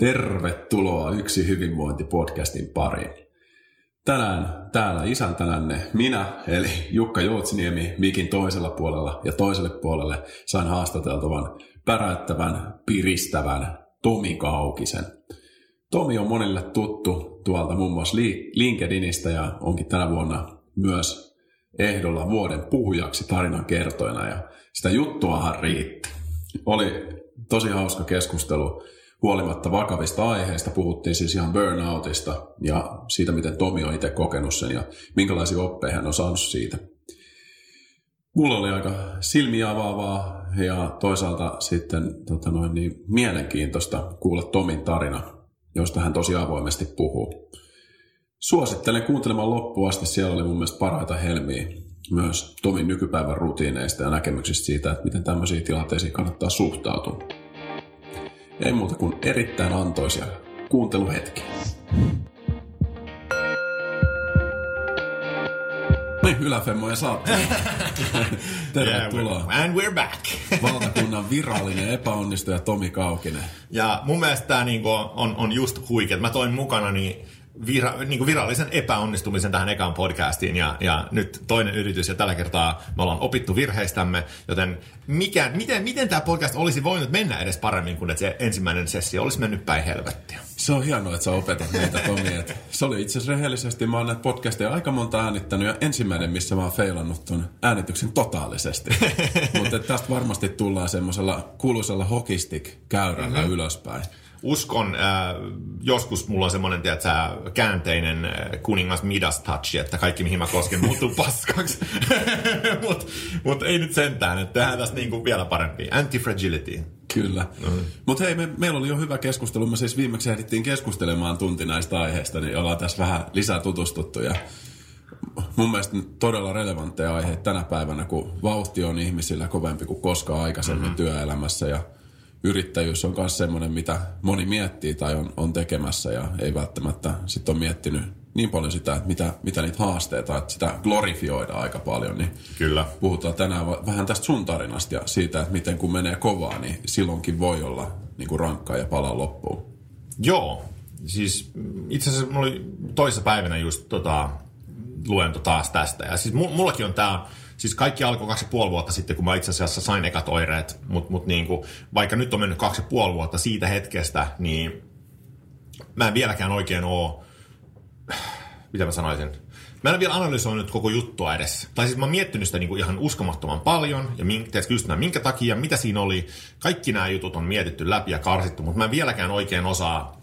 Tervetuloa Yksi hyvinvointipodcastin pariin. Tänään täällä isäntänänne minä, eli Jukka Joutsiniemi, mikin toisella puolella ja toiselle puolelle sain haastateltavan päräyttävän, piristävän Tomi Kaukisen. Tomi on monille tuttu tuolta muun muassa LinkedInistä ja onkin tänä vuonna myös ehdolla vuoden puhujaksi tarinan kertojana ja sitä juttuahan riitti. Oli tosi hauska keskustelu huolimatta vakavista aiheista. Puhuttiin siis ihan burnoutista ja siitä, miten Tomi on itse kokenut sen ja minkälaisia oppeja hän on saanut siitä. Mulla oli aika silmiä avaavaa ja toisaalta sitten tota noin, niin, mielenkiintoista kuulla Tomin tarina, josta hän tosi avoimesti puhuu. Suosittelen kuuntelemaan loppuun asti. Siellä oli mun mielestä parhaita helmiä myös Tomin nykypäivän rutiineista ja näkemyksistä siitä, että miten tämmöisiin tilanteisiin kannattaa suhtautua. Ei muuta kuin erittäin antoisia kuunteluhetki. Niin, yläfemmoja saatte. Tervetuloa. Yeah, and we're back. Valtakunnan virallinen epäonnistuja Tomi Kaukinen. Ja mun mielestä tämä niinku on, on just huikea. Mä toin mukana niin vira, niin kuin virallisen epäonnistumisen tähän ekaan podcastiin ja, ja nyt toinen yritys ja tällä kertaa me ollaan opittu virheistämme, joten mikä, miten, miten tämä podcast olisi voinut mennä edes paremmin kuin että se ensimmäinen sessio olisi mennyt päin helvettiä? Se on hienoa, että sä opetat meitä, Tomi. Että se oli itse asiassa rehellisesti, mä oon näitä podcasteja aika monta äänittänyt ja ensimmäinen, missä mä oon feilannut ton äänityksen totaalisesti. Mutta tästä varmasti tullaan semmoisella kuuluisella hokistik-käyrällä mm-hmm. ylöspäin uskon, äh, joskus mulla on semmoinen, tiedätkö, käänteinen äh, kuningas Midas touch, että kaikki mihin mä kosken muuttuu paskaksi. Mutta mut ei nyt sentään, että tehdään tästä niinku vielä parempi. Anti-fragility. Kyllä. Mm-hmm. Mutta hei, me, meillä oli jo hyvä keskustelu. Me siis viimeksi ehdittiin keskustelemaan tunti näistä aiheista, niin ollaan tässä vähän lisää tutustuttu. Ja mun mielestä todella relevantteja aiheita tänä päivänä, kun vauhti on ihmisillä kovempi kuin koskaan aikaisemmin mm-hmm. työelämässä. Ja yrittäjyys on myös semmoinen, mitä moni miettii tai on, on tekemässä ja ei välttämättä sitten ole miettinyt niin paljon sitä, että mitä, mitä niitä haasteita, että sitä glorifioidaan aika paljon. Niin Kyllä. Puhutaan tänään vähän tästä sun tarinasta ja siitä, että miten kun menee kovaa, niin silloinkin voi olla niin kuin rankkaa ja palaa loppuun. Joo, siis itse asiassa mulla oli toisessa päivänä just tota, luento taas tästä. Ja siis mullakin on tämä Siis kaikki alkoi kaksi ja puoli vuotta sitten, kun mä itse asiassa sain ekat oireet, mutta mut niinku, vaikka nyt on mennyt kaksi ja puoli vuotta siitä hetkestä, niin mä en vieläkään oikein oo, mitä mä sanoisin, Mä en vielä analysoinut koko juttua edes. Tai siis mä oon miettinyt sitä niinku ihan uskomattoman paljon, ja minkä, just nämä, minkä takia, mitä siinä oli. Kaikki nämä jutut on mietitty läpi ja karsittu, mutta mä en vieläkään oikein osaa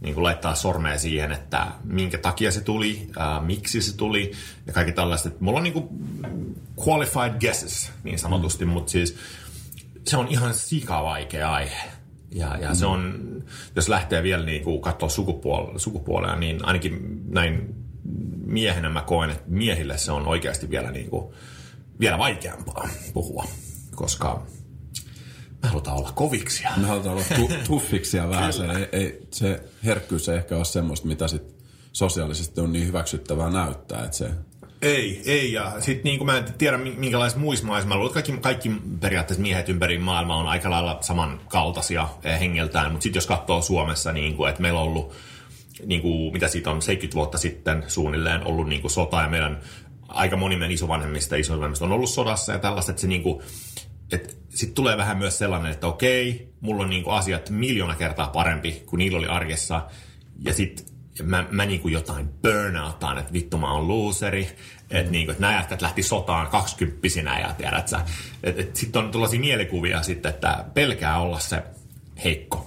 niin kuin laittaa sormea siihen, että minkä takia se tuli, ää, miksi se tuli ja kaikki tällaiset. Mulla on niin kuin qualified guesses niin sanotusti, mm. mutta siis se on ihan sikavaikea aihe. Ja, ja mm. se on, jos lähtee vielä niin kuin katsoa sukupuol- sukupuolea, niin ainakin näin miehenä mä koen, että miehille se on oikeasti vielä, niin kuin, vielä vaikeampaa puhua, koska me halutaan olla koviksia. Me halutaan olla tu- tuffiksia vähän. Se, ei, ei, se herkkyys ei ehkä ole semmoista, mitä sit sosiaalisesti on niin hyväksyttävää näyttää. Että se... Ei, ei. Ja sitten niin kuin mä en tiedä, minkälaisissa muissa maissa, mä luulen, kaikki, kaikki periaatteessa miehet ympäri maailmaa on aika lailla samankaltaisia eh, hengeltään. Mutta sitten jos katsoo Suomessa, niin kuin, että meillä on ollut, niin kuin, mitä siitä on 70 vuotta sitten suunnilleen ollut niin kuin sota ja meidän aika moni meidän isovanhemmista ja isovanhemmista on ollut sodassa ja tällaista, että se niin kuin, että sitten tulee vähän myös sellainen, että okei, mulla on niinku asiat miljoona kertaa parempi kuin niillä oli arjessa. Ja sitten mä, mä niinku jotain burnoutaan, että vittu mä oon loseri. Että niinku, et nämä jätkät lähti sotaan kaksikymppisinä ja tiedät sä. Sitten on tällaisia mielikuvia sitten, että pelkää olla se heikko.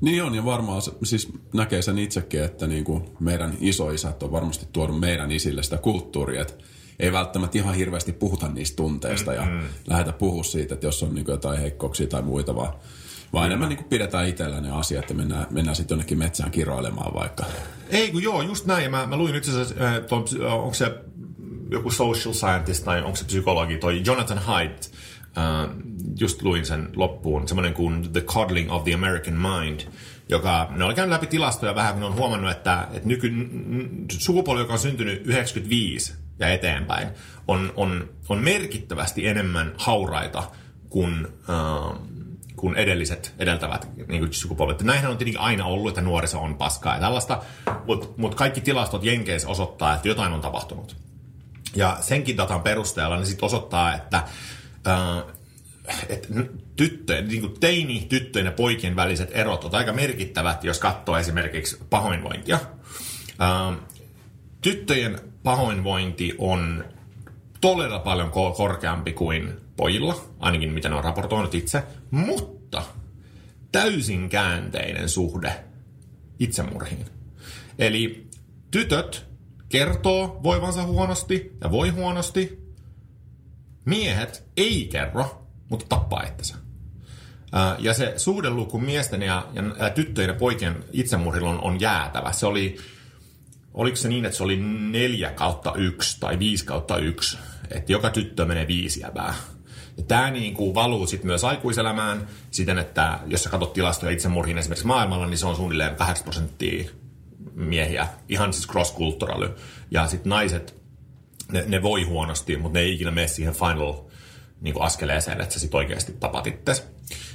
Niin on, ja varmaan siis näkee sen itsekin, että niin kuin meidän isoisät on varmasti tuonut meidän isille sitä kulttuuria, että ei välttämättä ihan hirveästi puhuta niistä tunteista ja mm-hmm. lähdetä puhua siitä, että jos on niin jotain heikkouksia tai muita, vaan, vaan enemmän niin pidetään itsellä ne asiat ja mennään, mennään sitten jonnekin metsään kiroilemaan vaikka. Ei kun joo, just näin. Mä, mä luin itse asiassa, äh, onko se joku social scientist tai onko se psykologi, toi Jonathan Haidt, Uh, just luin sen loppuun, semmoinen kuin The Coddling of the American Mind, joka, ne oli käynyt läpi tilastoja vähän, kun on huomannut, että, että nyky, sukupolvi, joka on syntynyt 95 ja eteenpäin, on, on, on merkittävästi enemmän hauraita kuin, uh, kuin edelliset edeltävät niin sukupolvet. Näinhän on tietenkin aina ollut, että nuoriso on paskaa ja tällaista, mutta mut kaikki tilastot Jenkeissä osoittaa, että jotain on tapahtunut. Ja senkin datan perusteella ne sitten osoittaa, että, äh, että tyttö, niin kuin teini, tyttöjen ja poikien väliset erot ovat aika merkittävät, jos katsoo esimerkiksi pahoinvointia. Äh, tyttöjen pahoinvointi on todella paljon korkeampi kuin pojilla, ainakin mitä ne on raportoinut itse, mutta täysin käänteinen suhde itsemurhiin. Eli tytöt kertoo voivansa huonosti ja voi huonosti. Miehet ei kerro, mutta tappaa itsensä. Ja se suhdeluku miesten ja, ja tyttöjen ja poikien itsemurhilla on, on jäätävä. Se oli, oliko se niin, että se oli neljä kautta yksi tai viisi kautta yksi, että joka tyttö menee viisi jäbää. Ja tämä niin kuin valuu sitten myös aikuiselämään siten, että jos sä katsot tilastoja itsemurhiin esimerkiksi maailmalla, niin se on suunnilleen 8 prosenttia miehiä, ihan siis cross cultural Ja sitten naiset, ne, ne voi huonosti, mutta ne ei ikinä mene siihen final niin kuin askeleeseen, että sä sit oikeasti tapat itse.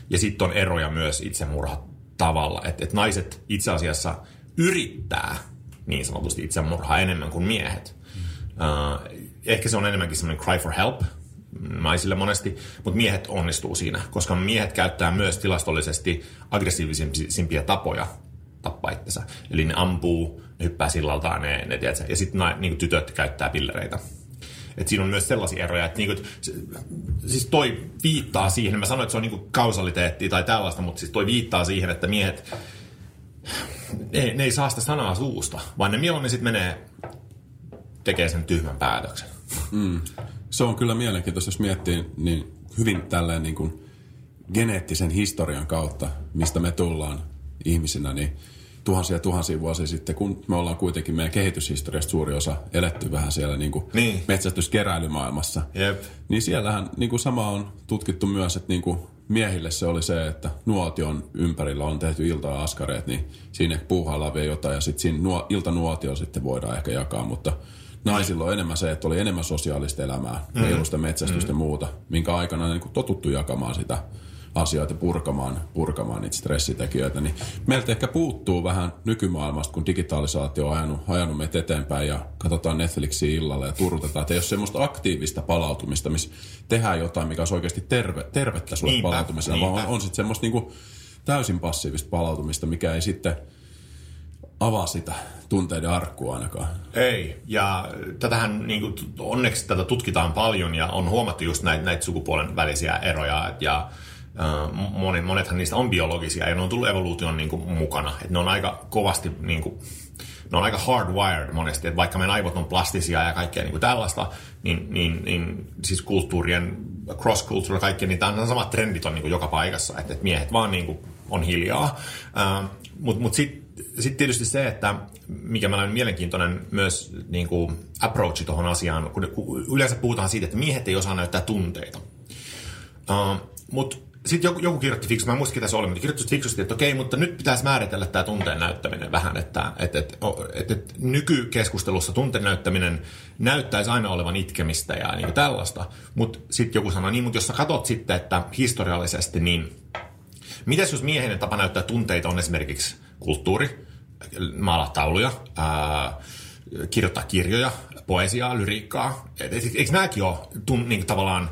Ja sitten on eroja myös itsemurhat tavalla, että et naiset itse asiassa yrittää niin sanotusti itsemurhaa enemmän kuin miehet. Uh, ehkä se on enemmänkin semmoinen cry for help naisille monesti, mutta miehet onnistuu siinä, koska miehet käyttää myös tilastollisesti aggressiivisimpia tapoja tappaa itsensä. Eli ne ampuu, ne hyppää sillaltaan, ne, ne tiedätkö, ja sitten niin tytöt käyttää pillereitä. Et siinä on myös sellaisia eroja, että niinku, siis toi viittaa siihen, mä sanoin, että se on niinku kausaliteetti tai tällaista, mutta siis toi viittaa siihen, että miehet, ne, ne ei saa sitä sanaa suusta, vaan ne mieluummin sitten menee tekee sen tyhmän päätöksen. Mm. Se on kyllä mielenkiintoista, jos miettii niin hyvin tälleen niin kuin geneettisen historian kautta, mistä me tullaan ihmisinä, niin tuhansia tuhansia vuosia sitten, kun me ollaan kuitenkin meidän kehityshistoriasta suuri osa eletty vähän siellä niin kuin niin. metsästyskeräilymaailmassa. Jep. Niin siellähän niin kuin sama on tutkittu myös, että niin kuin miehille se oli se, että nuotion ympärillä on tehty ilta askareet, niin siinä puuhaillaan vielä jotain ja sitten siinä nuo, iltanuotio sitten voidaan ehkä jakaa, mutta naisilla on enemmän se, että oli enemmän sosiaalista elämää, mm. ei ollut sitä metsästystä mm. muuta, minkä aikana niin kuin totuttu jakamaan sitä asioita purkamaan, purkamaan niitä stressitekijöitä, niin meiltä ehkä puuttuu vähän nykymaailmasta, kun digitalisaatio on ajanut, ajanut meitä eteenpäin ja katsotaan Netflixiä illalla ja turrutetaan, että ei ole semmoista aktiivista palautumista, missä tehdään jotain, mikä olisi oikeasti terve, tervettä sulle niinpä, palautumisena, niinpä. vaan on, on sitten semmoista niin kuin täysin passiivista palautumista, mikä ei sitten avaa sitä tunteiden arkkua ainakaan. Ei, ja tätähän niin kuin, onneksi tätä tutkitaan paljon ja on huomattu just näitä, näitä sukupuolen välisiä eroja ja monet, monethan niistä on biologisia ja ne on tullut evoluution niin kuin, mukana. Et ne on aika kovasti niin kuin, ne on aika hardwired monesti, että vaikka meidän aivot on plastisia ja kaikkea niin kuin tällaista, niin, niin, niin siis kulttuurien, cross-culture kaikkea, niin tämä on samat trendit on niin kuin joka paikassa, että, että miehet vaan niin kuin on hiljaa. Uh, Mutta mut sitten sitten tietysti se, että mikä on mielenkiintoinen myös niin kuin approachi tuohon asiaan, kun, yleensä puhutaan siitä, että miehet ei osaa näyttää tunteita. Uh, Mutta sitten joku, joku kirjoitti fiksusti, mä en muista se oli, mutta kirjoitti fiksusti, että okei, mutta nyt pitäisi määritellä tämä tunteen näyttäminen vähän, että et, et, et, et, nykykeskustelussa tunteen näyttäminen näyttäisi aina olevan itkemistä ja niin tällaista, mutta sitten joku sanoi, niin, mutta jos sä katsot sitten, että historiallisesti, niin mitäs jos miehen tapa näyttää tunteita on esimerkiksi kulttuuri, maalaa tauluja, ää, kirjoittaa kirjoja, poesiaa, lyriikkaa. Et, et, eikö nämäkin ole tun, niin kuin, tavallaan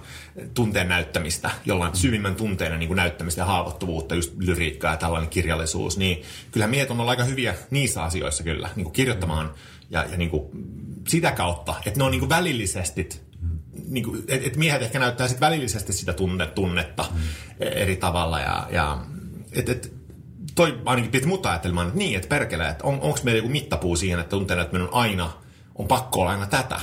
tunteen näyttämistä, jollain mm. syvimmän tunteiden niin kuin, näyttämistä ja haavoittuvuutta, just lyriikkaa ja tällainen kirjallisuus, niin kyllä miehet on aika hyviä niissä asioissa kyllä, niin kuin kirjoittamaan ja, ja niin kuin, sitä kautta, että ne on niin kuin, välillisesti niin kuin, et, et miehet ehkä näyttää sit välillisesti sitä tunne, tunnetta mm. eri tavalla ja, ja et, et, toi ainakin piti mut ajattelemaan, että niin, että perkele, että on, onko meillä joku mittapuu siihen, että tunteen, että minun aina, on pakko olla aina tätä.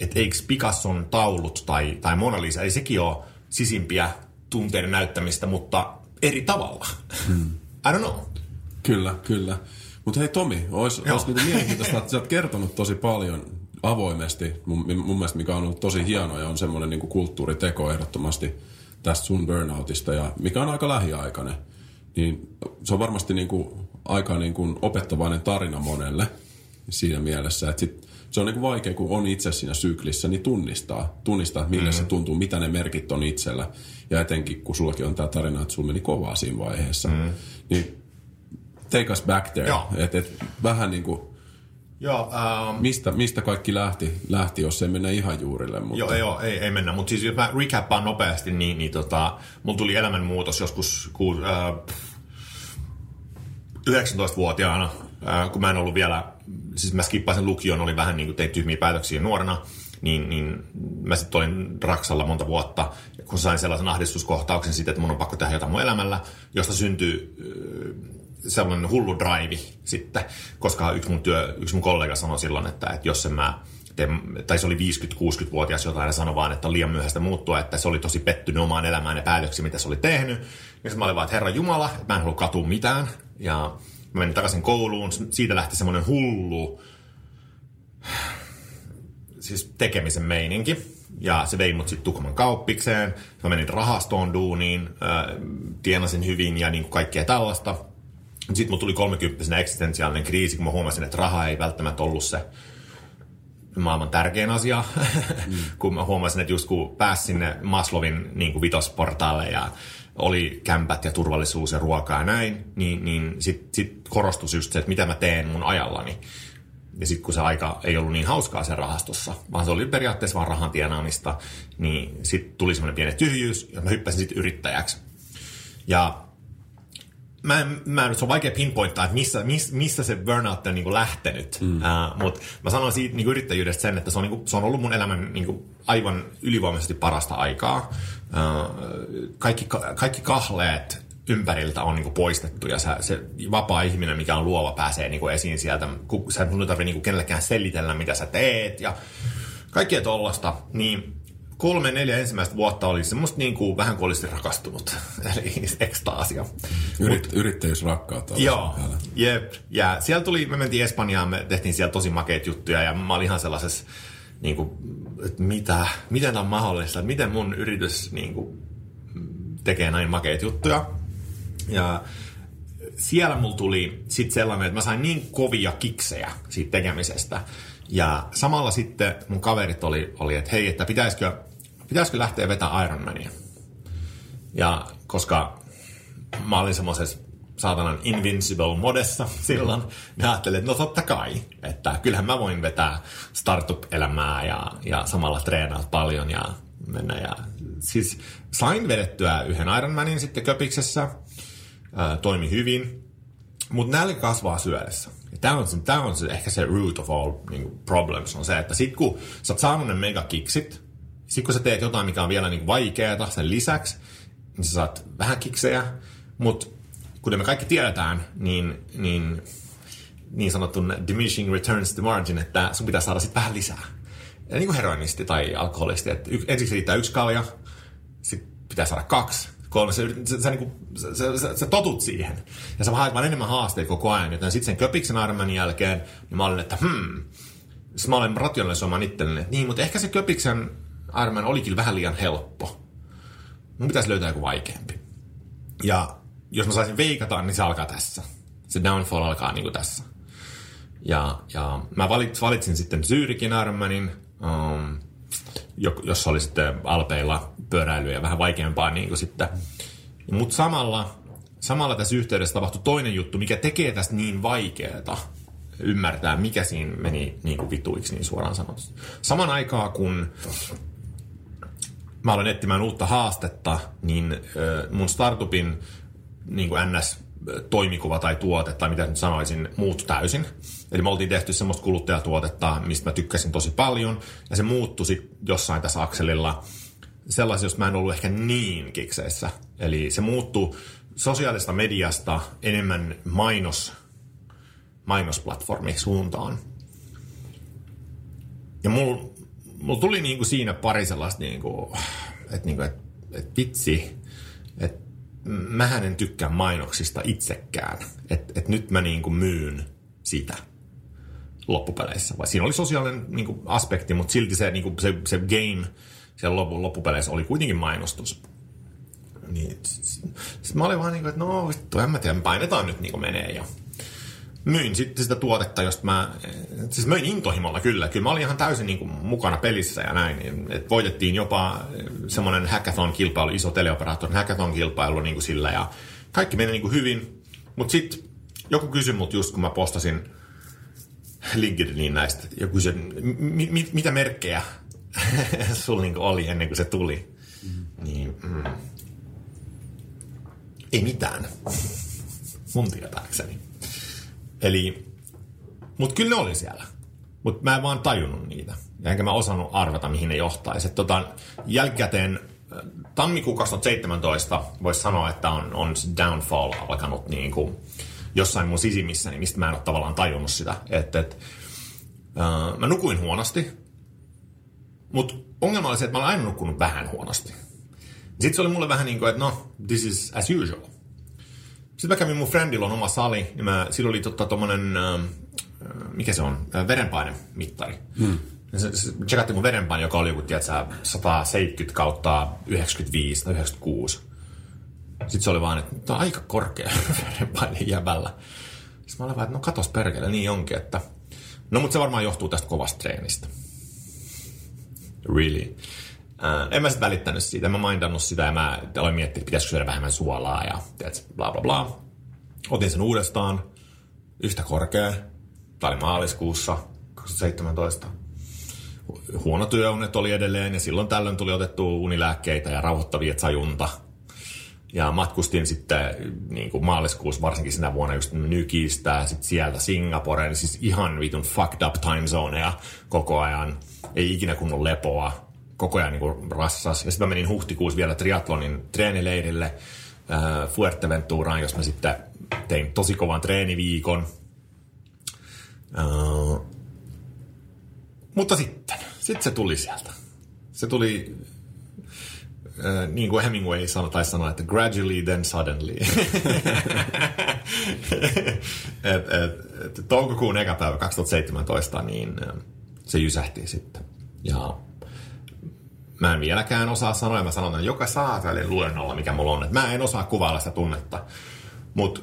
Että eikö Picasson taulut tai, tai Mona Lisa, ei sekin ole sisimpiä tunteiden näyttämistä, mutta eri tavalla. Hmm. I don't know. Kyllä, kyllä. Mutta hei Tomi, olisi, olisi niinku mielenkiintoista, että sä oot kertonut tosi paljon avoimesti, mun, mun mielestä mikä on ollut tosi hienoa ja on semmoinen niin kulttuuriteko ehdottomasti tästä sun burnoutista, ja mikä on aika lähiaikainen niin se on varmasti niin kuin aika niin kuin opettavainen tarina monelle. siinä mielessä, että sit, se on niin vaikea, kun on itse siinä syklissä, niin tunnistaa, tunnistaa, millä mm. se tuntuu, mitä ne merkit on itsellä. Ja etenkin, kun sullakin on tämä tarina, että sulla meni kovaa siinä vaiheessa. Mm. Niin take us back there. Että et, vähän niin kuin Joo, ähm, mistä, mistä kaikki lähti, lähti, jos ei mennä ihan juurille? Mutta... Joo, joo ei, ei mennä. Mutta siis jos mä recappaan nopeasti, niin, niin tota, mun tuli elämänmuutos joskus ku, äh, 19-vuotiaana, äh, kun mä en ollut vielä, siis mä skippasin lukion, oli vähän niin kuin tein tyhmiä päätöksiä nuorena, niin, niin mä sitten olin Raksalla monta vuotta, kun sain sellaisen ahdistuskohtauksen siitä, että mun on pakko tehdä jotain mun elämällä, josta syntyy sellainen hullu drive sitten, koska yksi mun, työ, yksi mun kollega sanoi silloin, että, että jos en mä te, tai se oli 50-60-vuotias jotain ja sanoi vaan, että on liian myöhäistä muuttua, että se oli tosi pettynyt omaan elämään ja päätöksiin, mitä se oli tehnyt. Ja sitten mä olin vaan, että Herra Jumala, mä en halua katua mitään. Ja mä menin takaisin kouluun, siitä lähti semmoinen hullu siis tekemisen meininki. Ja se vei mut sitten Tukholman kauppikseen. Mä menin rahastoon duuniin, äh, tienasin hyvin ja niin kuin kaikkea tällaista. Sitten mulla tuli 30 eksistentiaalinen kriisi, kun mä huomasin, että raha ei välttämättä ollut se maailman tärkein asia. Mm. kun mä huomasin, että just kun pääsin sinne Maslovin niin kuin vitosportaalle ja oli kämpät ja turvallisuus ja ruokaa ja näin, niin, niin sitten sit korostui just se, että mitä mä teen mun ajallani. Ja sitten kun se aika ei ollut niin hauskaa sen rahastossa, vaan se oli periaatteessa vaan rahan tienaamista, niin sitten tuli semmoinen pieni tyhjyys ja mä hyppäsin sitten yrittäjäksi. Ja mä en, mä en, se on vaikea pinpointtaa, että missä, miss, missä se burnout on niin kuin lähtenyt. Mm. Uh, Mutta mä sanon siitä niin kuin yrittäjyydestä sen, että se on, niin kuin, se on ollut mun elämän niin kuin, aivan ylivoimaisesti parasta aikaa. Uh, kaikki, kaikki kahleet ympäriltä on niin kuin poistettu ja sä, se vapaa ihminen, mikä on luova, pääsee niin kuin esiin sieltä. Kun, sä ei tarvitse niin kuin kenellekään selitellä, mitä sä teet ja kaikkea tollasta. Niin kolme, neljä ensimmäistä vuotta oli semmoista niin kuin, vähän kuin olisi rakastunut, eli ekstaasia. Yrit, Mut, yrittäjyysrakkautta. Joo, jep. Ja siellä tuli, me mentiin Espanjaan, me tehtiin siellä tosi makeita juttuja ja mä olin ihan sellaisessa, niin kuin, että mitä, miten on mahdollista, miten mun yritys niin kuin, tekee näin makeita juttuja. Ja siellä mulla tuli sitten sellainen, että mä sain niin kovia kiksejä siitä tekemisestä. Ja samalla sitten mun kaverit oli, oli että hei, että pitäisikö pitäisikö lähteä vetämään Ironmania? Ja koska mä olin semmoisessa saatanan Invincible modessa silloin, niin ajattelin, että no totta kai, että kyllähän mä voin vetää startup-elämää ja, ja samalla treenaa paljon ja mennä. Ja, siis sain vedettyä yhden Ironmanin sitten köpiksessä, ää, toimi hyvin, mutta nälkä kasvaa syödessä. Tämä on, se, tämä on se, ehkä se root of all niin problems, on se, että sit kun sä oot saanut ne megakiksit, sitten kun sä teet jotain, mikä on vielä niin vaikeaa sen lisäksi, niin sä saat vähän kiksejä, mutta kuten me kaikki tiedetään, niin, niin, niin sanotun diminishing returns to margin, että sun pitää saada sitten vähän lisää. Ja niin kuin heroinisti tai alkoholisti, että y- ensiksi riittää yksi kalja, sitten pitää saada kaksi, kolme, sä, sä, sä, sä, sä, sä, totut siihen. Ja sä haet vaan enemmän haasteita koko ajan. Joten sitten sen köpiksen armen jälkeen, niin mä olin, että hmm, sitten mä olen rationalisoimaan itselleni, että niin, mutta ehkä se köpiksen Ironman olikin vähän liian helppo. Mun pitäisi löytää joku vaikeampi. Ja jos mä saisin veikata, niin se alkaa tässä. Se downfall alkaa niin kuin tässä. Ja, ja mä valitsin sitten Zyrikin Ironmanin, um, jossa oli sitten alpeilla pyöräilyä vähän vaikeampaa niin kuin sitten. Mutta samalla, samalla tässä yhteydessä tapahtui toinen juttu, mikä tekee tästä niin vaikeaa ymmärtää, mikä siinä meni niin kuin vituiksi niin suoraan sanotusti. Saman aikaa, kun mä aloin etsimään uutta haastetta, niin mun startupin niin kuin NS-toimikuva tai tuote, tai mitä nyt sanoisin, muut täysin. Eli me oltiin tehty semmoista kuluttajatuotetta, mistä mä tykkäsin tosi paljon, ja se muuttui sitten jossain tässä akselilla sellaisia, josta mä en ollut ehkä niin kikseissä. Eli se muuttui sosiaalista mediasta enemmän mainos, mainosplatformi suuntaan. Ja mulla mulla tuli niinku siinä pari sellaista, niinku, että niinku, et, et vitsi, että mähän en tykkää mainoksista itsekään. Että et nyt mä niinku myyn sitä loppupeleissä. Vai siinä oli sosiaalinen niinku, aspekti, mutta silti se, niinku, se, se game siellä loppu, loppupeleissä oli kuitenkin mainostus. Niin, sitten mä olin vaan niin kuin, että no vittu, en mä tiedä, painetaan nyt niin kuin menee. Ja, myin sitten sitä tuotetta, josta mä, siis möin intohimolla kyllä. Kyllä mä olin ihan täysin niin kuin mukana pelissä ja näin. Et voitettiin jopa semmoinen hackathon-kilpailu, iso teleoperaattorin hackathon-kilpailu niin kuin sillä ja kaikki meni niin kuin hyvin. Mutta sitten joku kysyi mut just, kun mä postasin LinkedIniin näistä, ja kysyi, mi- mi- mitä merkkejä sulla niin oli ennen kuin se tuli. Mm. Niin, mm. Ei mitään. Mun tietääkseni. Eli, mutta kyllä ne oli siellä. Mutta mä en vaan tajunnut niitä. Enkä mä osannut arvata, mihin ne johtaisi. Et tota, jälkikäteen tammikuun 2017 voisi sanoa, että on, on downfall alkanut niin kuin jossain mun sisimmissä, niin mistä mä en ole tavallaan tajunnut sitä. Et, et, äh, mä nukuin huonosti, mutta ongelma oli se, että mä olen aina nukkunut vähän huonosti. Sitten se oli mulle vähän niin kuin, että no, this is as usual. Sitten mä kävin mun friendilla on oma sali, niin mä, sillä oli totta tommonen, äh, mikä se on, äh, verenpainemittari. Hmm. Se, se, tsekattiin mun verenpaine, joka oli joku, tiedätkö, 170 kautta 95 tai 96. Sitten se oli vaan, että tämä on aika korkea verenpaine jäbällä. Sitten mä olin vaan, että no katos perkele, niin onkin, että... No mutta se varmaan johtuu tästä kovasta treenistä. Really. Uh, en mä sitten välittänyt siitä, en mä mindannut sitä ja mä aloin miettiä, että pitäisikö syödä vähemmän suolaa ja tiedät, bla bla bla. Otin sen uudestaan, yhtä korkea. Tämä oli maaliskuussa 2017. Huono työunet oli edelleen ja silloin tällöin tuli otettu unilääkkeitä ja rauhoittavia sajunta. Ja matkustin sitten niin kuin maaliskuussa varsinkin sinä vuonna just Nykistä, sitten sieltä Singaporeen, siis ihan vitun fucked up time zoneja koko ajan. Ei ikinä kunnon lepoa koko ajan niin rassas. Ja sitten mä menin huhtikuussa vielä triatlonin treenileirille äh, Fuerteventuraan, jos mä sitten tein tosi kovan treeniviikon. Äh, mutta sitten, sitten se tuli sieltä. Se tuli, äh, niin kuin Hemingway sanoi, tai sanoi, että gradually then suddenly. et, et, et, toukokuun eka päivä 2017, niin äh, se jysähti sitten. Ja Mä en vieläkään osaa sanoa, ja mä sanon että joka saatelle luennolla, mikä mulla on. Että mä en osaa kuvailla sitä tunnetta. Mutta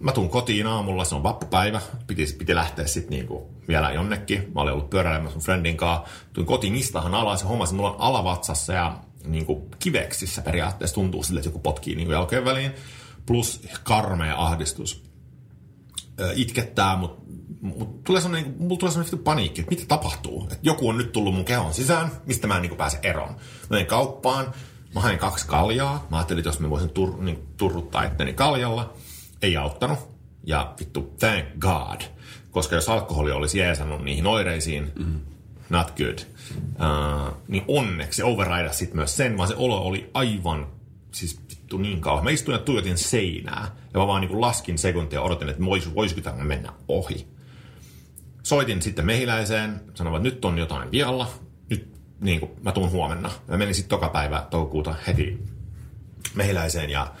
mä tuun kotiin aamulla, se on vappupäivä, piti, piti lähteä sitten niinku vielä jonnekin. Mä olin ollut pyöräilemässä mun friendin kanssa. Tuin kotiin istahan alas ja hommasin, mulla on alavatsassa ja niinku kiveksissä periaatteessa tuntuu sille, että joku potkii niinku jalkojen väliin. Plus karmea ahdistus. itkettää, mutta mut tulee sellainen, mulla tulee sellainen paniikki, että mitä tapahtuu. Että joku on nyt tullut mun kehon sisään, mistä mä en niin pääse eroon. Mä menin kauppaan, mä hain kaksi kaljaa. Mä ajattelin, että jos mä voisin tur, niin, turruttaa itteni kaljalla. Ei auttanut. Ja vittu, thank God. Koska jos alkoholi olisi jeesannut niihin oireisiin, mm. not good. Uh, niin onneksi se override sitten myös sen, vaan se olo oli aivan siis vittu niin kauan. Mä istuin ja tuijotin seinää. Ja mä vaan niin laskin sekuntia ja odotin, että vois, voisiko tämä mennä ohi soitin sitten mehiläiseen, sanoin, että nyt on jotain vialla, nyt niin kuin, mä tuun huomenna. Mä menin sitten toka päivä toukokuuta heti mehiläiseen ja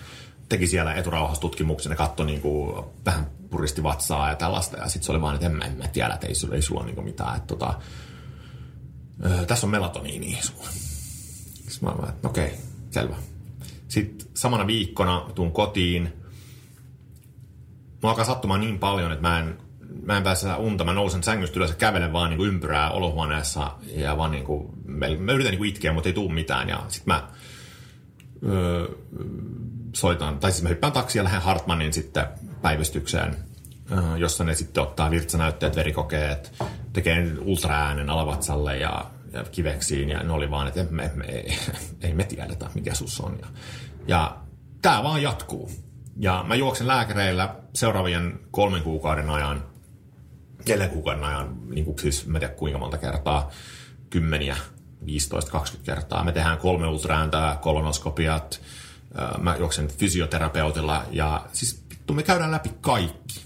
teki siellä eturauhastutkimuksen ja katsoi niin kuin, vähän puristi vatsaa ja tällaista. Ja sitten se oli vaan, että en mä, en mä tiedä, että ei sulla, ei sulla niin kuin mitään. Että, tota, ö, tässä on melatoniini sulla. Sitten mä että okei, okay, selvä. Sitten samana viikkona tuun kotiin. Mulla alkaa sattumaan niin paljon, että mä en mä en pääse unta, mä nousen sängystä ylös ja kävelen vaan niin kuin ympyrää olohuoneessa ja vaan niin kuin, mä yritän niin kuin itkeä, mutta ei tule mitään ja sit mä öö, soitan, tai siis mä hyppään taksi ja lähden Hartmanin sitten päivystykseen, öö, jossa ne sitten ottaa virtsanäytteet, verikokeet, tekee ultraäänen alavatsalle ja, ja kiveksiin ja ne oli vaan, että me, me, ei, ei me tiedetä, mikä sus on. Ja, ja tämä vaan jatkuu. Ja mä juoksen lääkäreillä seuraavien kolmen kuukauden ajan neljän kuukauden ajan, niin kuin siis mä tiedän kuinka monta kertaa, kymmeniä, 15-20 kertaa. Me tehdään kolme ultraääntä, kolonoskopiat, mä juoksen fysioterapeutilla ja siis vittu, me käydään läpi kaikki.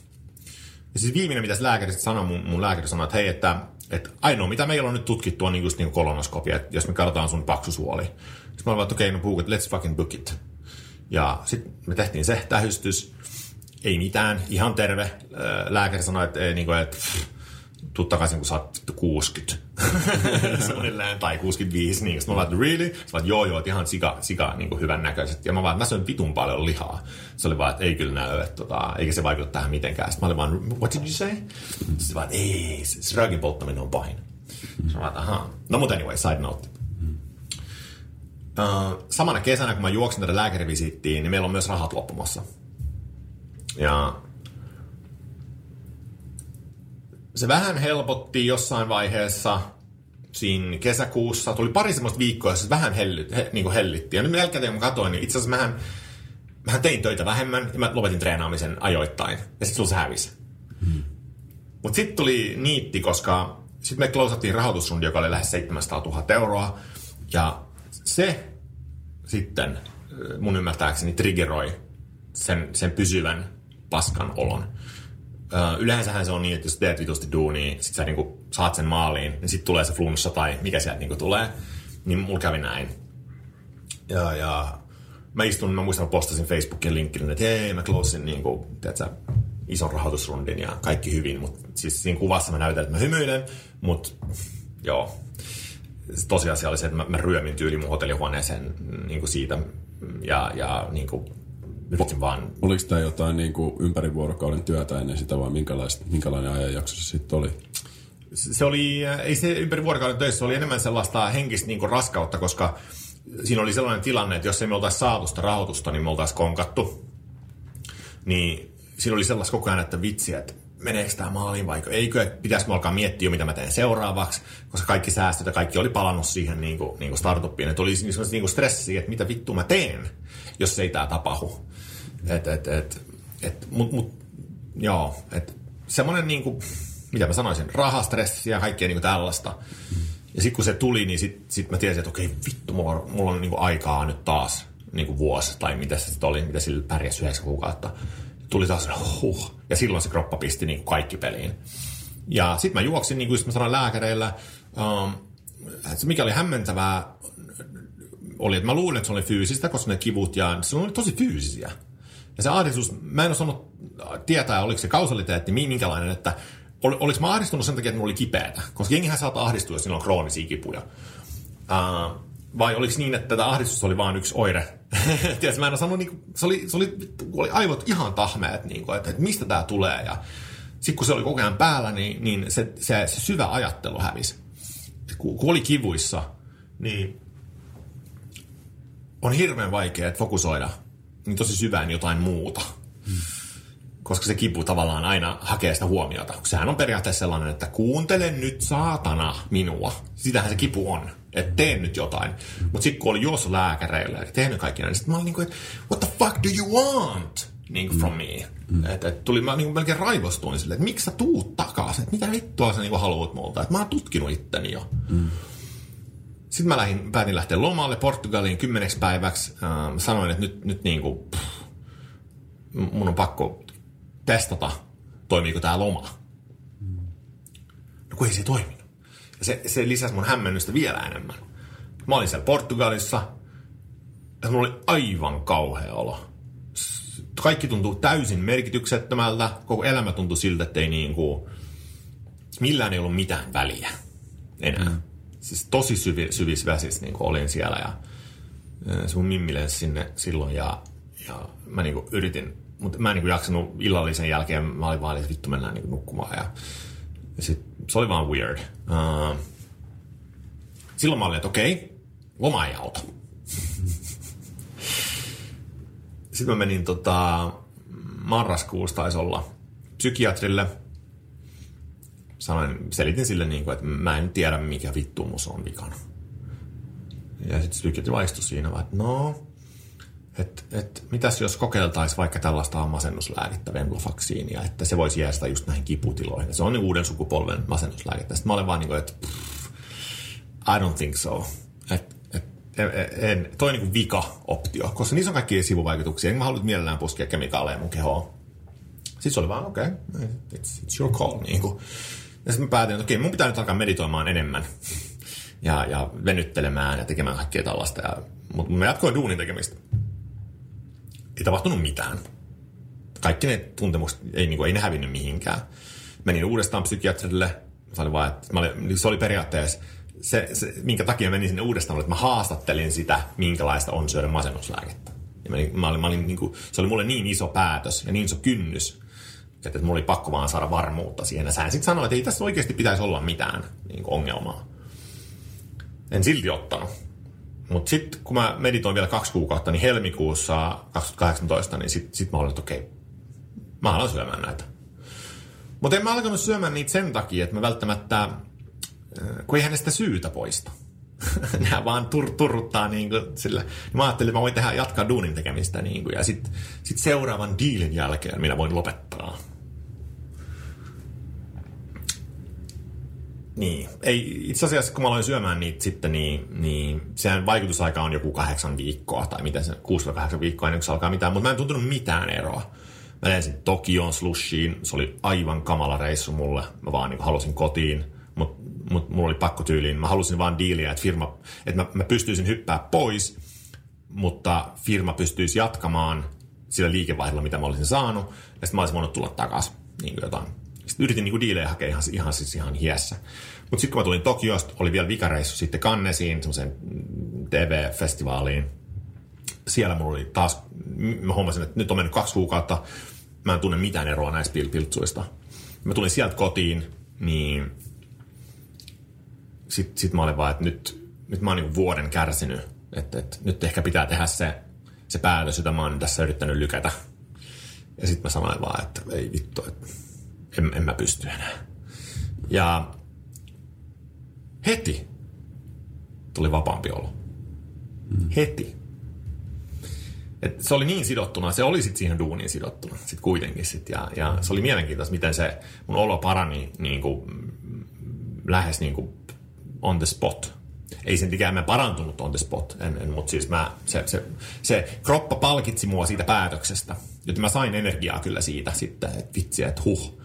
Ja siis viimeinen, mitä lääkäri sanoi, mun, mun lääkäri sanoi, että hei, että, että ainoa mitä meillä on nyt tutkittu on niin just niin kolonoskopia, että jos me katsotaan sun paksusuoli. Sitten mä olin että okei, okay, no book it, let's fucking book it. Ja sitten me tehtiin se tähystys, mitään, ihan terve. Lääkäri sanoi, että, niin kuin, että tuu takaisin, kun sä oot 60. Suunnilleen, tai 65. Niin. Mä vaan, really? Sä vaan, joo, joo, ihan sika, sika niin kuin hyvän näköiset. Ja mä vaan, mä söin vitun paljon lihaa. Se oli vaan, että ei kyllä näy, että tota, eikä se vaikuta tähän mitenkään. Sitten mä olin vaan, what did you say? Sitten vaan, ei, se, se röökin polttaminen on pahin. Sitten mä vaan, ahaa. No mutta anyway, side note. Uh, samana kesänä, kun mä juoksin tätä lääkärivisittiin, niin meillä on myös rahat loppumassa. Ja se vähän helpotti jossain vaiheessa siinä kesäkuussa. Tuli pari semmoista viikkoa, jossa se vähän hellyt, he, niin hellitti. Ja nyt jälkikäteen kun katsoin, niin itse asiassa mähän, mähän tein töitä vähemmän ja mä lopetin treenaamisen ajoittain. Ja sitten se hävisi. Hmm. Mutta sitten tuli niitti, koska sitten me klousattiin rahoitusrundi, joka oli lähes 700 000 euroa. Ja se sitten mun ymmärtääkseni triggeroi sen, sen pysyvän paskan olon. yleensähän se on niin, että jos teet vitusti duunia, sit sä niinku saat sen maaliin, niin sitten tulee se flunssa tai mikä sieltä niinku tulee. Niin mulla kävi näin. Ja, ja mä istun, mä muistan, mä postasin Facebookin linkkin, että hei, mä closein niinku, tiedätkö, ison rahoitusrundin ja kaikki hyvin, mutta siis siinä kuvassa mä näytän, että mä hymyilen, mutta joo, tosiasia oli se, että mä, mä ryömin tyyli mun hotellihuoneeseen niin kuin siitä ja, ja niin kuin, yritin vaan... Oliko tämä jotain niin kuin ympäri vuorokauden työtä ennen sitä vai minkälainen ajanjakso se sitten oli? Se oli, ei se ympäri vuorokauden töissä, se oli enemmän sellaista henkistä niin kuin raskautta, koska siinä oli sellainen tilanne, että jos ei me oltaisi saatu sitä rahoitusta, niin me oltaisiin konkattu. Niin siinä oli sellaista koko ajan, että vitsi, että meneekö tämä maaliin vai eikö, että pitäisikö alkaa miettiä, mitä mä teen seuraavaksi, koska kaikki säästöt ja kaikki oli palannut siihen niin kuin, niin kuin startuppiin. Että oli niin kuin stressi, että mitä vittu mä teen, jos ei tämä tapahdu. Et, et, et, et, mut, mut, joo, et, semmoinen niin kuin, mitä mä sanoisin, rahastressi ja kaikkea niin kuin tällaista. Ja sitten kun se tuli, niin sitten sit mä tiesin, että okei, vittu, mulla on, mulla on niin kuin aikaa nyt taas niin kuin vuosi, tai mitä se sitten oli, mitä sillä pärjäsi yhdeksän kuukautta tuli taas huh, ja silloin se kroppa pisti niin kuin kaikki peliin. Ja sitten mä juoksin, niin kuin mä sanoin lääkäreillä, um, se mikä oli hämmentävää, oli, että mä luulin, että se oli fyysistä, koska ne kivut ja se oli tosi fyysisiä. Ja se ahdistus, mä en osannut tietää, oliko se kausaliteetti minkälainen, että ol, oliko mä ahdistunut sen takia, että mulla oli kipeätä. Koska jengihän saattaa ahdistua, jos niillä on kroonisia kipuja. Uh, vai oliko niin, että tätä ahdistusta oli vain yksi oire? Tiedätkö, mä en osannut, niin kuin, se, oli, se oli, oli aivot ihan tahmeet, niin kuin, että, että mistä tämä tulee. Ja sitten kun se oli koko ajan päällä, niin, niin se, se, se syvä ajattelu hävisi. Kun, kun oli kivuissa, niin on hirveän vaikea fokusoida niin tosi syvään jotain muuta. Koska se kipu tavallaan aina hakee sitä huomiota. Sehän on periaatteessa sellainen, että kuuntele nyt saatana minua. Sitähän se kipu on että teen nyt jotain. Mutta sitten kun oli juossa lääkäreillä ja tehnyt kaikki näin, niin sitten mä olin niin kuin, että what the fuck do you want? Niin kuin from me. Mm. Että et tuli, mä niin melkein raivostuin sille, että miksi sä tuut takaisin, mitä vittua sä niin haluat multa, että mä oon tutkinut itteni jo. Mm. Sitten mä lähdin, päätin lähteä lomalle Portugaliin kymmeneksi päiväksi. Ähm, sanoin, että nyt, nyt niin kuin, pff, mun on pakko testata, toimiiko tämä loma. No kun ei se toimi se, se lisäsi mun hämmennystä vielä enemmän. Mä olin siellä Portugalissa, ja mulla oli aivan kauhea olo. Kaikki tuntuu täysin merkityksettömältä, koko elämä tuntui siltä, että ei niin kuin, millään ei ollut mitään väliä enää. Mm. Siis tosi syvi, syvissä väsissä niin olin siellä ja se mun mimmi sinne silloin ja, ja mä niin kuin yritin, mutta mä en niin jaksanut illallisen jälkeen, mä olin vaan, että vittu mennään niin nukkumaan ja ja sit, se oli vaan weird. Uh, silloin mä olin, että okei, okay, loma ei auta. Sitten mä menin tota, marraskuussa taisi olla psykiatrille. Sanoin, selitin sille, niin kuin, että mä en tiedä, mikä vittu mus on vikana. Ja sitten psykiatri vaistui siinä, että no, että et, mitäs jos kokeiltaisiin vaikka tällaista masennuslääkettä, venlafaksiinia, että se voisi jäästä just näihin kiputiloihin. Se on niin uuden sukupolven masennuslääkettä. Sitten mä olen vaan niin kuin, että pff, I don't think so. Et, et, en, toi on niin vika-optio, koska niissä on kaikkia sivuvaikutuksia. En mä halua mielellään puskea kemikaaleja mun kehoon. Sitten se oli vaan, okei, okay, it's, it's your call. Niin kuin. Ja sitten mä päätin, että okei, mun pitää nyt alkaa meditoimaan enemmän. Ja, ja venyttelemään ja tekemään kaikkea tällaista. Ja, mutta mä jatkoin duunin tekemistä ei tapahtunut mitään. Kaikki ne tuntemukset, ei, niin kuin, ei ne hävinnyt mihinkään. Menin uudestaan psykiatrille, Se oli, vaan, että mä olin, se oli periaatteessa se, se, minkä takia menin sinne uudestaan, että mä haastattelin sitä, minkälaista on syödä masennuslääkettä. Ja mä, mä olin, mä olin, niin kuin, se oli mulle niin iso päätös ja niin iso kynnys, että, että mulla oli pakko vaan saada varmuutta siihen. Ja sä sitten sanoit, että ei tässä oikeasti pitäisi olla mitään niin ongelmaa. En silti ottanut. Mutta sitten kun mä meditoin vielä kaksi kuukautta, niin helmikuussa 2018, niin sitten sit mä olin, että okei, mä alan syömään näitä. Mutta en mä alkanut syömään niitä sen takia, että mä välttämättä, äh, kun eihän ne sitä syytä poista. Nämä vaan tur, turruttaa niin kuin sillä. Mä ajattelin, että mä voin tehdä, jatkaa duunin tekemistä niin kuin, ja sitten sit seuraavan diilin jälkeen minä voin lopettaa. Niin. Ei, itse asiassa kun mä aloin syömään niitä sitten, niin, niin sehän vaikutusaika on joku kahdeksan viikkoa, tai miten se, 6-8 viikkoa ennen kuin se alkaa mitään, mutta mä en tuntunut mitään eroa. Mä lensin Tokioon slushiin, se oli aivan kamala reissu mulle, mä vaan niin halusin kotiin, mutta mut mulla oli pakko tyyliin, mä halusin vaan diiliä, että firma, että mä, mä pystyisin hyppää pois, mutta firma pystyisi jatkamaan sillä liikevaihdolla, mitä mä olisin saanut, ja sitten mä olisin voinut tulla takaisin niin jotain sitten yritin niinku diilejä hakea ihan, ihan, siis ihan hiessä. Mutta sitten kun mä tulin Tokiosta, oli vielä vikareissu sitten Kannesiin, semmoiseen TV-festivaaliin. Siellä mulla oli taas, mä huomasin, että nyt on mennyt kaksi kuukautta, mä en tunne mitään eroa näistä pil- piltsuista. Mä tulin sieltä kotiin, niin sitten sit mä olin vaan, että nyt, nyt mä oon niinku vuoden kärsinyt. Että, että nyt ehkä pitää tehdä se, se päätös, jota mä oon tässä yrittänyt lykätä. Ja sitten mä sanoin vaan, että ei vittu, että en, en mä pysty enää. Ja heti tuli vapaampi olo. Mm. Heti. Et se oli niin sidottuna, se oli sitten siihen duuniin sidottuna sit kuitenkin. Sit, ja, ja se oli mielenkiintoista, miten se mun olo parani niin kuin, lähes niin kuin on the spot. Ei sen ikään mä parantunut on the spot, en, en, mutta siis mä, se, se, se kroppa palkitsi mua siitä päätöksestä. Joten mä sain energiaa kyllä siitä sitten, että vitsi, että huh,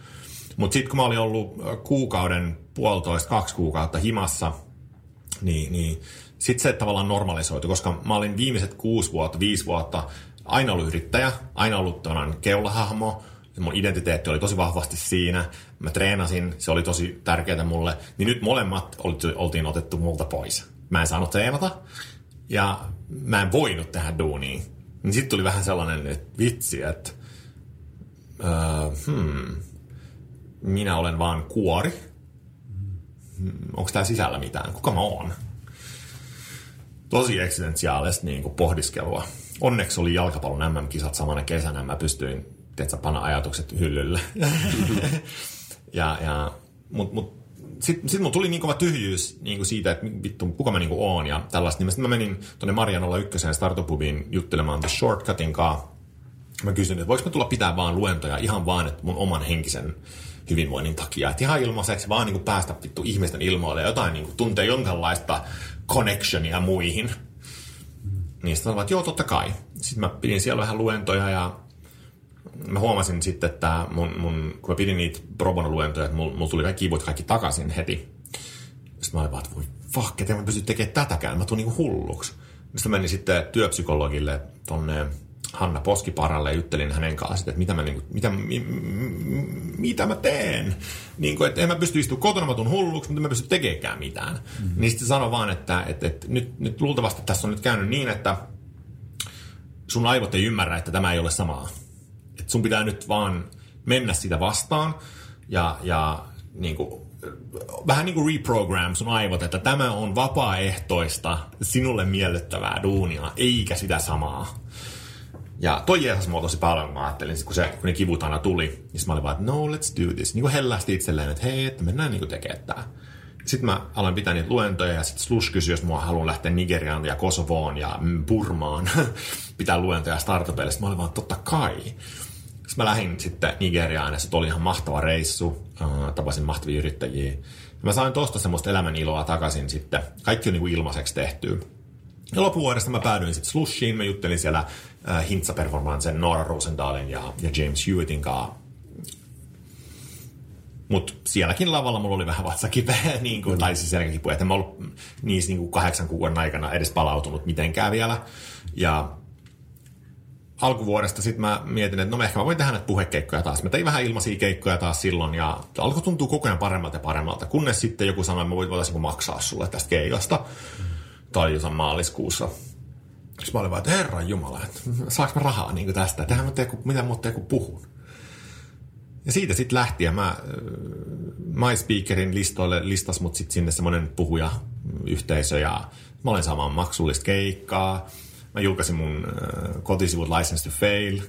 mutta sitten kun mä olin ollut kuukauden, puolitoista, kaksi kuukautta himassa, niin, niin sitten se tavallaan normalisoitu, koska mä olin viimeiset kuusi vuotta, viisi vuotta aina ollut yrittäjä, aina ollut tämän keulahahmo, mun identiteetti oli tosi vahvasti siinä, mä treenasin, se oli tosi tärkeää mulle, niin nyt molemmat oltiin otettu multa pois. Mä en saanut treenata, ja mä en voinut tehdä duunia. Niin sitten tuli vähän sellainen, että vitsi, että uh, hmm, minä olen vaan kuori. Onko tämä sisällä mitään? Kuka mä oon? Tosi eksistentiaalista niin kuin pohdiskelua. Onneksi oli jalkapallon MM-kisat samana kesänä. Mä pystyin, tiedätkö, panna ajatukset hyllylle. ja, ja, mut, mut, sitten sit mulla tuli niin kova tyhjyys niin kuin siitä, että vittu, kuka mä niin kuin oon ja tällaista. Niin mä menin tuonne Marianolla ykköseen startupubiin juttelemaan The Shortcutin kanssa. Mä kysyin, että voiko mä tulla pitää vaan luentoja ihan vaan, että mun oman henkisen hyvinvoinnin takia. Että ihan ilmaiseksi vaan niin kuin päästä vittu ihmisten ilmoille jotain niin kuin tuntee jonkinlaista connectionia muihin. Niin sitten että joo, totta kai. Sitten mä pidin siellä vähän luentoja ja mä huomasin sitten, että mun, mun, kun mä pidin niitä pro luentoja, että mulla mul tuli kaikki kivut kaikki takaisin heti. Sitten mä olin vaan, että voi fuck, että mä pysty tekemään tätäkään. Mä tulin niinku hulluksi. Sitten menin sitten työpsykologille tonne Hanna Poskiparalle ja juttelin hänen kanssaan, että mitä mä, niin kuin, mitä, mi, mitä mä teen. Niin kuin, että en mä pysty istumaan kotona, mä tuun hulluksi, mutta en mä pysty tekemään mitään. Mm-hmm. Niin sitten sano vaan, että, että, että nyt, nyt luultavasti tässä on nyt käynyt niin, että sun aivot ei ymmärrä, että tämä ei ole samaa. Että sun pitää nyt vaan mennä sitä vastaan ja, ja niin kuin, vähän niin kuin reprogram sun aivot, että tämä on vapaaehtoista, sinulle miellyttävää duunia, eikä sitä samaa. Ja toi jeesas mua tosi paljon, mä ajattelin, kun, se, kun ne kivut aina tuli, niin mä olin vaan, että no, let's do this. Niin kuin hellästi itselleen, että hei, että mennään niin tekemään tää. Sitten mä aloin pitää niitä luentoja ja sitten Slush kysyi, jos mua haluan lähteä Nigeriaan ja Kosovoon ja Burmaan pitää luentoja startupeille. Sitten mä olin vaan, totta kai. Sitten mä lähdin sitten Nigeriaan ja se oli ihan mahtava reissu. Tapasin mahtavia yrittäjiä. Ja mä sain tosta semmoista elämän iloa takaisin sitten. Kaikki on niin kuin ilmaiseksi tehty. Ja loppuvuodesta mä päädyin sitten Slushiin. Mä juttelin siellä äh, Hintsa Performancen Nora Rosendalin ja, ja James Hewittin kanssa. Mutta sielläkin lavalla mulla oli vähän vatsakipeä, niin kuin, tai siis selkäkipu, että mä ollut niissä niin kuin kahdeksan kuukauden aikana edes palautunut mitenkään vielä. Ja alkuvuodesta sitten mä mietin, että no ehkä mä voin tehdä näitä puhekeikkoja taas. Mä tein vähän ilmaisia keikkoja taas silloin ja alkoi tuntua koko ajan paremmalta ja paremmalta, kunnes sitten joku sanoi, että mä voisin maksaa sulle tästä keikasta. Mm. Tai jossain maaliskuussa. Sitten mä olin vaan, että herran jumala, että saaks mä rahaa niin tästä, että mä teen, mitä mä teen, kun puhun. Ja siitä sitten lähti ja mä äh, MySpeakerin listoille listas mut sitten sinne semmoinen puhuja yhteisö ja mä olen saamaan maksullista keikkaa. Mä julkaisin mun äh, kotisivut License to Fail.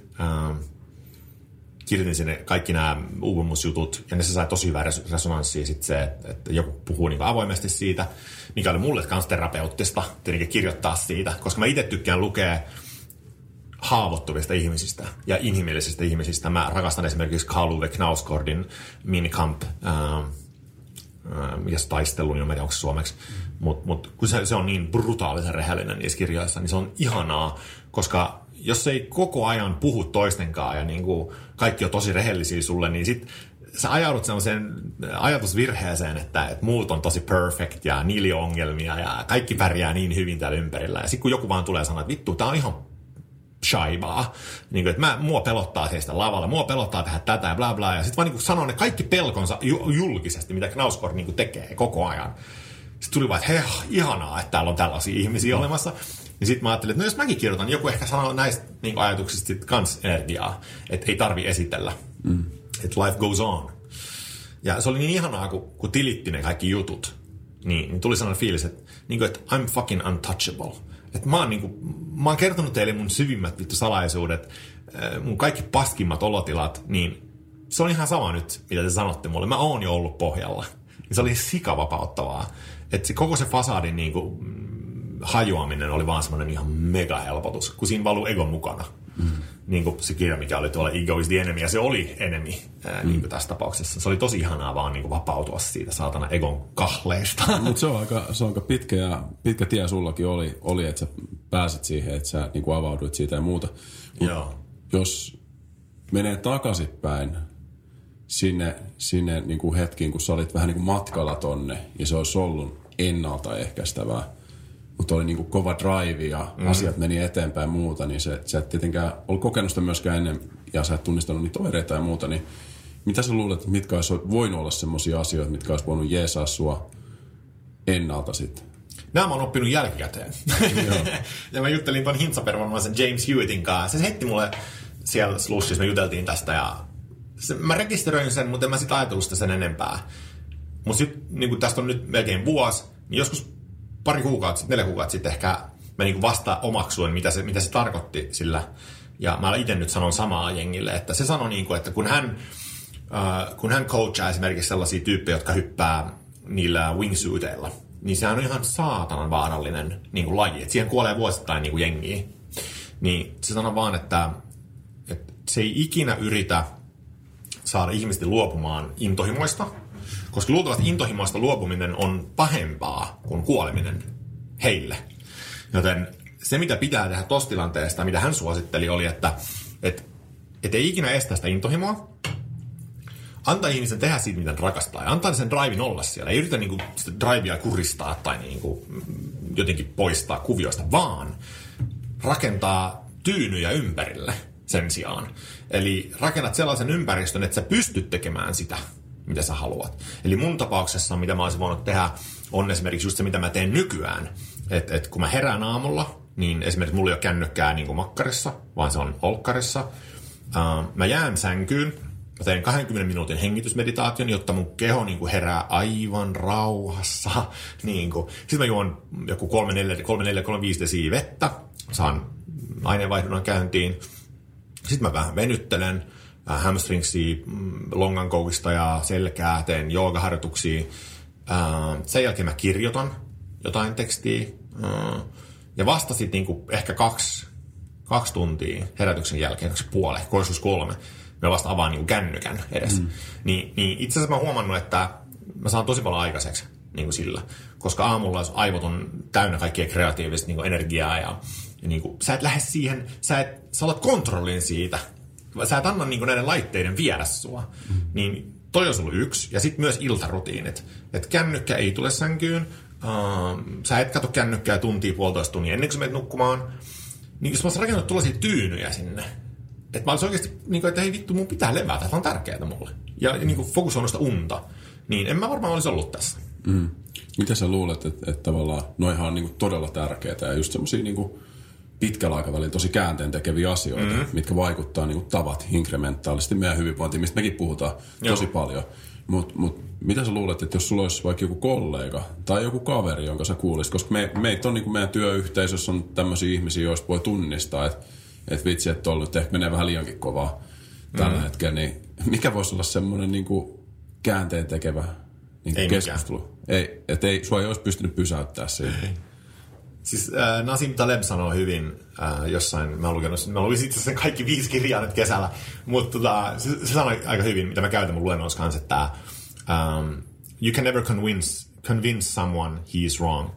Äh, kirjoitin sinne kaikki nämä uupumusjutut, ja ne sai tosi hyvää resonanssia sitten se, että, joku puhuu niin avoimesti siitä, mikä oli mulle kans terapeuttista, tietenkin kirjoittaa siitä, koska mä itse tykkään lukea haavoittuvista ihmisistä ja inhimillisistä ihmisistä. Mä rakastan esimerkiksi Karl Uwe Knausgordin Min Kamp, äh, mikä se taistelu, niin en tiedä onko se suomeksi. Mutta mut, kun se, se on niin brutaalisen rehellinen niissä kirjoissa, niin se on ihanaa, koska jos ei koko ajan puhu toistenkaan ja niin kuin kaikki on tosi rehellisiä sulle, niin sit sä ajaudut sellaiseen ajatusvirheeseen, että, että muut on tosi perfect ja niillä on ongelmia ja kaikki pärjää niin hyvin täällä ympärillä. Ja sitten kun joku vaan tulee sanoa, että vittu, tää on ihan shaibaa. Niin kuin, että mä, mua pelottaa seistä lavalla, mua pelottaa tehdä tätä ja bla bla. Ja sitten vaan niin sanoo ne kaikki pelkonsa julkisesti, mitä Knauskor niin tekee koko ajan. Sitten tuli vaan, että hei, ihanaa, että täällä on tällaisia ihmisiä mm. olemassa. Niin sitten mä ajattelin, että no jos mäkin kirjoitan, niin joku ehkä sanoo näistä niin ajatuksista sit kans energiaa, että ei tarvi esitellä. Mm. Että life goes on. Ja se oli niin ihanaa, kun, kun tilitti ne kaikki jutut, niin, niin tuli sellainen fiilis, että, niin kuin, että I'm fucking untouchable. Että mä oon, niin kuin, mä oon kertonut teille mun syvimmät vittu salaisuudet, äh, mun kaikki paskimmat olotilat, niin se on ihan sama nyt, mitä te sanotte mulle. Mä oon jo ollut pohjalla. Ja se oli sikavapauttavaa. Että se, koko se fasadin niin kuin, hajoaminen oli vaan semmoinen ihan mega helpotus, kun siinä valuu ego mukana. Mm. Niin kuin se kirja, mikä oli tuolla Ego is the enemy, ja se oli enemy ää, mm. niin kuin tässä tapauksessa. Se oli tosi ihanaa vaan niin kuin vapautua siitä saatana egon kahleista. Mutta se on aika, se on aika pitkä, ja, pitkä tie sullakin oli, oli, että sä pääsit siihen, että sä niin kuin avauduit siitä ja muuta. Mut Joo. Jos menee takaisinpäin sinne, sinne niin kuin hetkiin, kun sä olit vähän niin kuin matkalla tonne, ja se olisi ollut ennaltaehkäistävää, mutta oli niinku kova drive ja mm. asiat meni eteenpäin ja muuta, niin se, sä et tietenkään ollut kokenut sitä myöskään ennen ja sä et tunnistanut niitä oireita ja muuta, niin mitä sä luulet, mitkä olisi voinut olla sellaisia asioita, mitkä olisi voinut jeesaa sua ennalta sitten? Nämä mä oon oppinut jälkikäteen. ja mä juttelin ton hintsapervomaisen James Hewittin kanssa. Se heitti mulle siellä slushissa, me juteltiin tästä ja se, mä rekisteröin sen, mutta en mä sit ajatellut sitä sen enempää. Mutta sitten niin tästä on nyt melkein vuosi, niin joskus pari kuukautta sitten, neljä kuukautta sitten ehkä mä niin vasta omaksuen, mitä se, mitä se tarkoitti sillä. Ja mä itse nyt sanon samaa jengille, että se sanoi niin kuin, että kun hän, äh, kun hän coachaa esimerkiksi sellaisia tyyppejä, jotka hyppää niillä wingsuiteilla, niin sehän on ihan saatanan vaarallinen niin kuin laji. Että siihen kuolee vuosittain niin kuin jengiä. Niin se sanoi vaan, että, että se ei ikinä yritä saada ihmisten luopumaan intohimoista – koska luultavasti intohimoista luopuminen on pahempaa kuin kuoleminen heille. Joten se, mitä pitää tehdä tuosta tilanteesta, mitä hän suositteli, oli, että et, et ei ikinä estä sitä intohimoa, antaa ihmisen tehdä siitä, mitä rakastaa, ja antaa sen drivein olla siellä. Ei yritä niinku sitä drivea kuristaa tai niinku jotenkin poistaa kuvioista, vaan rakentaa tyynyjä ympärille sen sijaan. Eli rakennat sellaisen ympäristön, että sä pystyt tekemään sitä, mitä sä haluat. Eli mun tapauksessa, mitä mä olisin voinut tehdä, on esimerkiksi just se, mitä mä teen nykyään. Että et kun mä herään aamulla, niin esimerkiksi mulla ei ole kännykkää niin kuin makkarissa, vaan se on olkkarissa. Mä jään sänkyyn, mä teen 20 minuutin hengitysmeditaation, jotta mun keho niin kuin herää aivan rauhassa. Niin kuin. Sitten mä juon joku 3-4-3-5 desiä vettä, saan aineenvaihdunnan käyntiin. Sitten mä vähän venyttelen, hamstringsia, mm, longankoukista ja selkää, teen joogaharjoituksia. Äh, sen jälkeen mä kirjoitan jotain tekstiä. Äh, ja vasta sitten niinku ehkä kaksi, kaksi tuntia herätyksen jälkeen, kaksi puoli, joskus kolme, mä vasta avaan niinku kännykän edes. Mm. Niin, niin itse asiassa mä huomannut, että mä saan tosi paljon aikaiseksi niin kuin sillä. Koska aamulla jos aivot on täynnä kaikkia kreatiivista niin kuin energiaa ja, ja niin kuin, sä et lähde siihen, sä, et, sä olet kontrollin siitä, sä et anna niinku näiden laitteiden viedä sua. Mm. Niin toi on ollut yksi. Ja sitten myös iltarutiinit. Että kännykkä ei tule sänkyyn. Uh, sä et katso kännykkää tuntia puolitoista tunnia ennen kuin sä menet nukkumaan. niin jos mä olisin rakennut tuollaisia tyynyjä sinne, että mä olisin oikeasti, niin kuin, että hei vittu, mun pitää levätä, tämä on tärkeää mulle. Ja, niin kuin fokusoinut sitä unta. Niin en mä varmaan olisi ollut tässä. Mm. Mitä sä luulet, että, että tavallaan noihan on niin kuin todella tärkeitä ja just semmoisia niin pitkällä aikavälillä tosi käänteen tekeviä asioita, mm. mitkä vaikuttaa niin kuin tavat inkrementaalisesti meidän hyvinvointiin, mistä mekin puhutaan Joo. tosi paljon. Mutta mut, mitä sä luulet, että jos sulla olisi vaikka joku kollega tai joku kaveri, jonka sä kuulisit, koska me, meitä on niin kuin meidän työyhteisössä on tämmöisiä ihmisiä, joista voi tunnistaa, että et vitsi, että tuolla nyt ehkä menee vähän liiankin kovaa tällä mm. hetkellä, niin mikä voisi olla semmoinen niin kuin käänteen tekevä niin ei keskustelu? Mikään. Ei, että ei, sua ei olisi pystynyt pysäyttää siihen. Ei. Siis äh, Nasim Taleb sanoo hyvin äh, jossain, mä, lukenut, mä luin itse sen kaikki viisi kirjaa nyt kesällä, mutta tota, se, se sanoi aika hyvin, mitä mä käytän mun luennoissa kanssa, että um, you can never convince, convince someone he is wrong,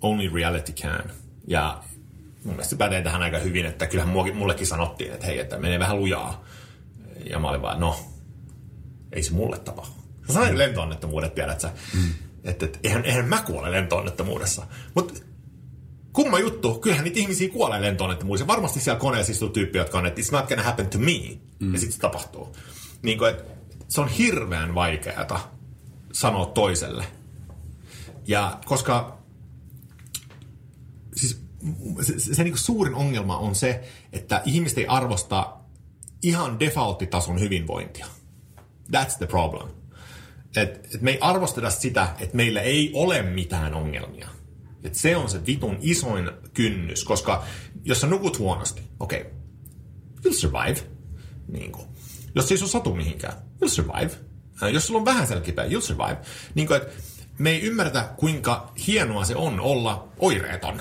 only reality can. Ja mun mielestä se pätee tähän aika hyvin, että kyllähän mullekin sanottiin, että hei, että menee vähän lujaa. Ja mä olin vaan, no, ei se mulle tapahdu. Sä sanoit lentoonnettomuudet, tiedät sä. Mm. Että et, eihän, eihän mä kuole lentoonnettomuudessa. Mutta kumma juttu, kyllähän niitä ihmisiä kuolee lentoonnettomuudessa. Varmasti siellä koneessa istuu tyyppi, jotka on, että it's not gonna happen to me. Mm. Ja sitten se tapahtuu. Niin kuin, että se on hirveän vaikeata sanoa toiselle. Ja koska siis se, se, se niin suurin ongelma on se, että ihmiset ei arvosta ihan defaulttitason hyvinvointia. That's the problem. Et, et me ei arvosteta sitä, että meillä ei ole mitään ongelmia. Et se on se vitun isoin kynnys, koska jos sä nukut huonosti, okei, okay, you'll survive. Niin kuin. Jos ei sun satu mihinkään, you'll survive. Äh, jos sulla on vähän selkipäin, you'll survive. Niin kuin, että me ei ymmärretä, kuinka hienoa se on olla oireeton.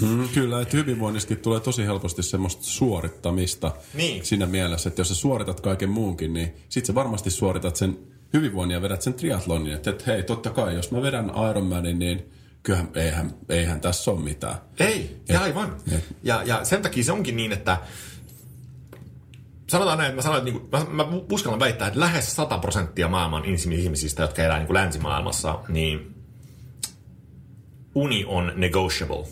Mm, kyllä, että hyvinvoinnistakin tulee tosi helposti semmoista suorittamista niin. siinä mielessä, että jos sä suoritat kaiken muunkin, niin sit sä varmasti suoritat sen hyvinvoinnin ja vedät sen triathlonin. Että, että hei, totta kai, jos mä vedän Ironmanin, niin kyllähän eihän, eihän tässä ole mitään. Ei, et, aivan. Et, ja, ja sen takia se onkin niin, että sanotaan näin, että mä, sanoin, että niin kuin, mä, mä uskallan väittää, että lähes 100 prosenttia maailman ihmisistä, jotka elää niin kuin länsimaailmassa, niin uni on negotiable.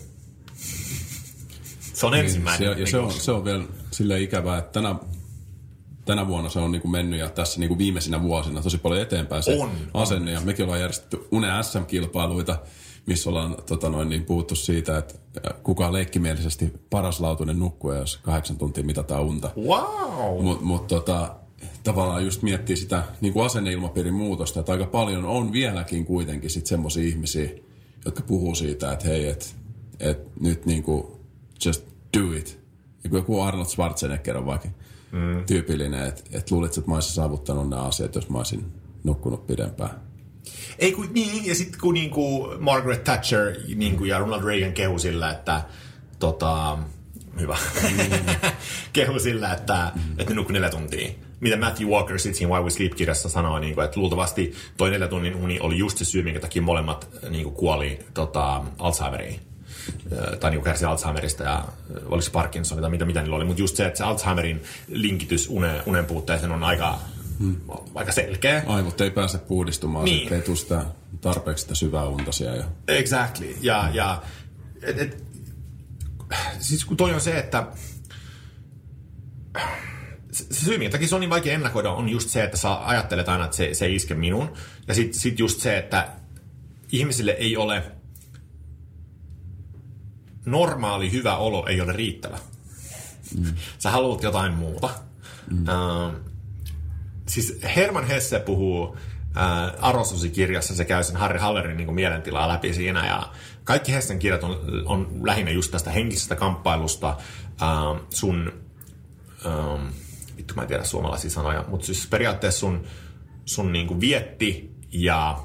Se on niin, ensimmäinen. Se, ja se on, se on vielä sille ikävää, että tänä, tänä vuonna se on niin kuin mennyt ja tässä niin kuin viimeisinä vuosina tosi paljon eteenpäin se on, asenne. On. Ja mekin ollaan järjestetty UNE SM-kilpailuita, missä ollaan tota noin, niin puhuttu siitä, että kuka on leikkimielisesti paraslautuinen nukkuja, jos kahdeksan tuntia mitataan unta. Wow! Mutta mut, tota, tavallaan just miettii sitä niin kuin asenneilmapiirin muutosta, että aika paljon on vieläkin kuitenkin sitten semmoisia ihmisiä, jotka puhuu siitä, että hei, että et nyt niin kuin just do it. Ja joku Arnold Schwarzenegger on vaikka mm. tyypillinen, että et luulit, että mä olisin saavuttanut nämä asiat, jos mä olisin nukkunut pidempään. Ei kun, niin, ja sitten kun niin kuin Margaret Thatcher niin kuin, ja Ronald Reagan kehu sillä, että tota, hyvä, kehu sillä, että, että ne nukkuu neljä tuntia. Mitä Matthew Walker sitten siinä Why We Sleep-kirjassa sanoi, niin kuin, että luultavasti toi neljä tunnin uni oli just se syy, minkä takia molemmat niin kuin, kuoli tota, Alzheimeriin. Tai niin kärsi Alzheimerista ja oliko se Parkinson tai mitä, mitä niillä oli, mutta just se, että se Alzheimerin linkitys unen, unen puutteeseen on aika, hmm. aika selkeä. Aivot ei pääse puhdistumaan, niin. ei tule sitä tarpeeksi sitä syvää unta siellä. Ja... Exactly. Ja, hmm. ja et, et, siis kun toi on se, että se syy, minkä takia se on niin vaikea ennakoida, on just se, että sä ajattelet aina, että se, se ei iske minun. Ja sitten sit just se, että ihmisille ei ole – normaali hyvä olo ei ole riittävä. Mm. Sä haluat jotain muuta. Mm. Uh, siis Herman Hesse puhuu uh, Arosusi-kirjassa, se käy sen Harry Hallerin niin mielentilaa läpi siinä, ja kaikki Hessen kirjat on, on lähinnä just tästä henkisestä kamppailusta, uh, sun, um, vittu mä en tiedä suomalaisia sanoja, mutta siis periaatteessa sun, sun niin kuin vietti ja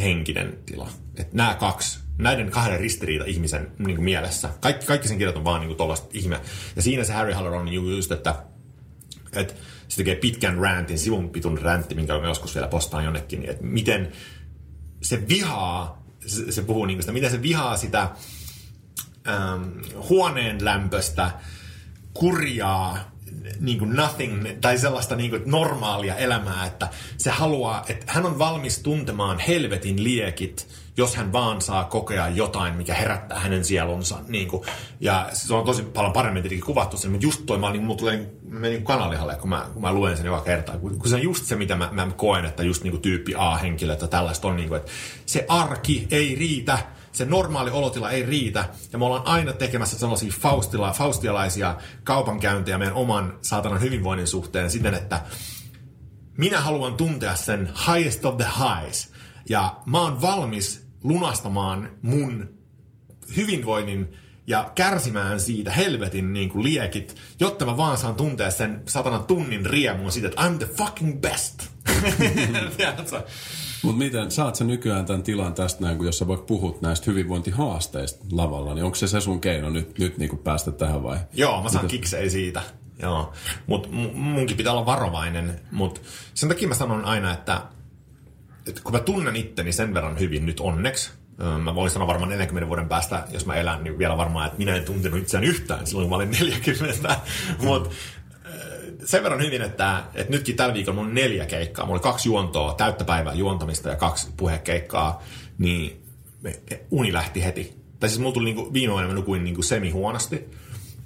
henkinen tila. että nämä kaksi näiden kahden ristiriita ihmisen niin kuin mielessä. Kaikki, kaikki sen kirjat on vaan niin tuollaista ihme. Ja siinä se Harry Haller on just, että, että se tekee pitkän rantin, sivun pitun räntti, minkä mä joskus vielä postaan jonnekin, niin että miten se vihaa, se, se puhuu niin sitä, miten se vihaa sitä ähm, huoneen lämpöstä, kurjaa, niin kuin nothing, tai sellaista niin kuin normaalia elämää, että se haluaa, että hän on valmis tuntemaan helvetin liekit, jos hän vaan saa kokea jotain, mikä herättää hänen sielunsa. Niin kuin, ja se on tosi paljon paremmin tietenkin kuvattu sen, mutta just toi, mä, niin, mulla tulee niin, niin kanalihalle, kun mä, kun mä luen sen joka kerta. Kun, kun se on just se, mitä mä, mä koen, että just niin kuin tyyppi A-henkilö, että tällaista on, niin kuin, että se arki ei riitä, se normaali olotila ei riitä, ja me ollaan aina tekemässä sellaisia faustila, faustialaisia kaupankäyntejä meidän oman saatanan hyvinvoinnin suhteen siten, että minä haluan tuntea sen highest of the highs, ja mä oon valmis lunastamaan mun hyvinvoinnin ja kärsimään siitä helvetin niin kuin liekit, jotta mä vaan saan tuntea sen satana tunnin riemuun siitä, että I'm the fucking best. Mutta miten, saat sä nykyään tämän tilan tästä näin, kun jos sä vaikka puhut näistä hyvinvointihaasteista lavalla, niin onko se se sun keino nyt, nyt niin kuin päästä tähän vai? Joo, mä saan Mitä? kiksei siitä. Joo, mutta munkin pitää olla varovainen, mutta sen takia mä sanon aina, että, että kun mä tunnen itteni sen verran hyvin nyt onneksi, Mä voin sanoa varmaan 40 vuoden päästä, jos mä elän, niin vielä varmaan, että minä en tuntenut itseään yhtään silloin, kun mä olin 40. Mutta sen verran hyvin, että, että nytkin tällä viikolla mulla on neljä keikkaa. Mulla oli kaksi juontoa, täyttä päivää juontamista ja kaksi puhekeikkaa, niin uni lähti heti. Tai siis mulla tuli niinku, viime vuonna mä nukuin niinku semi huonosti.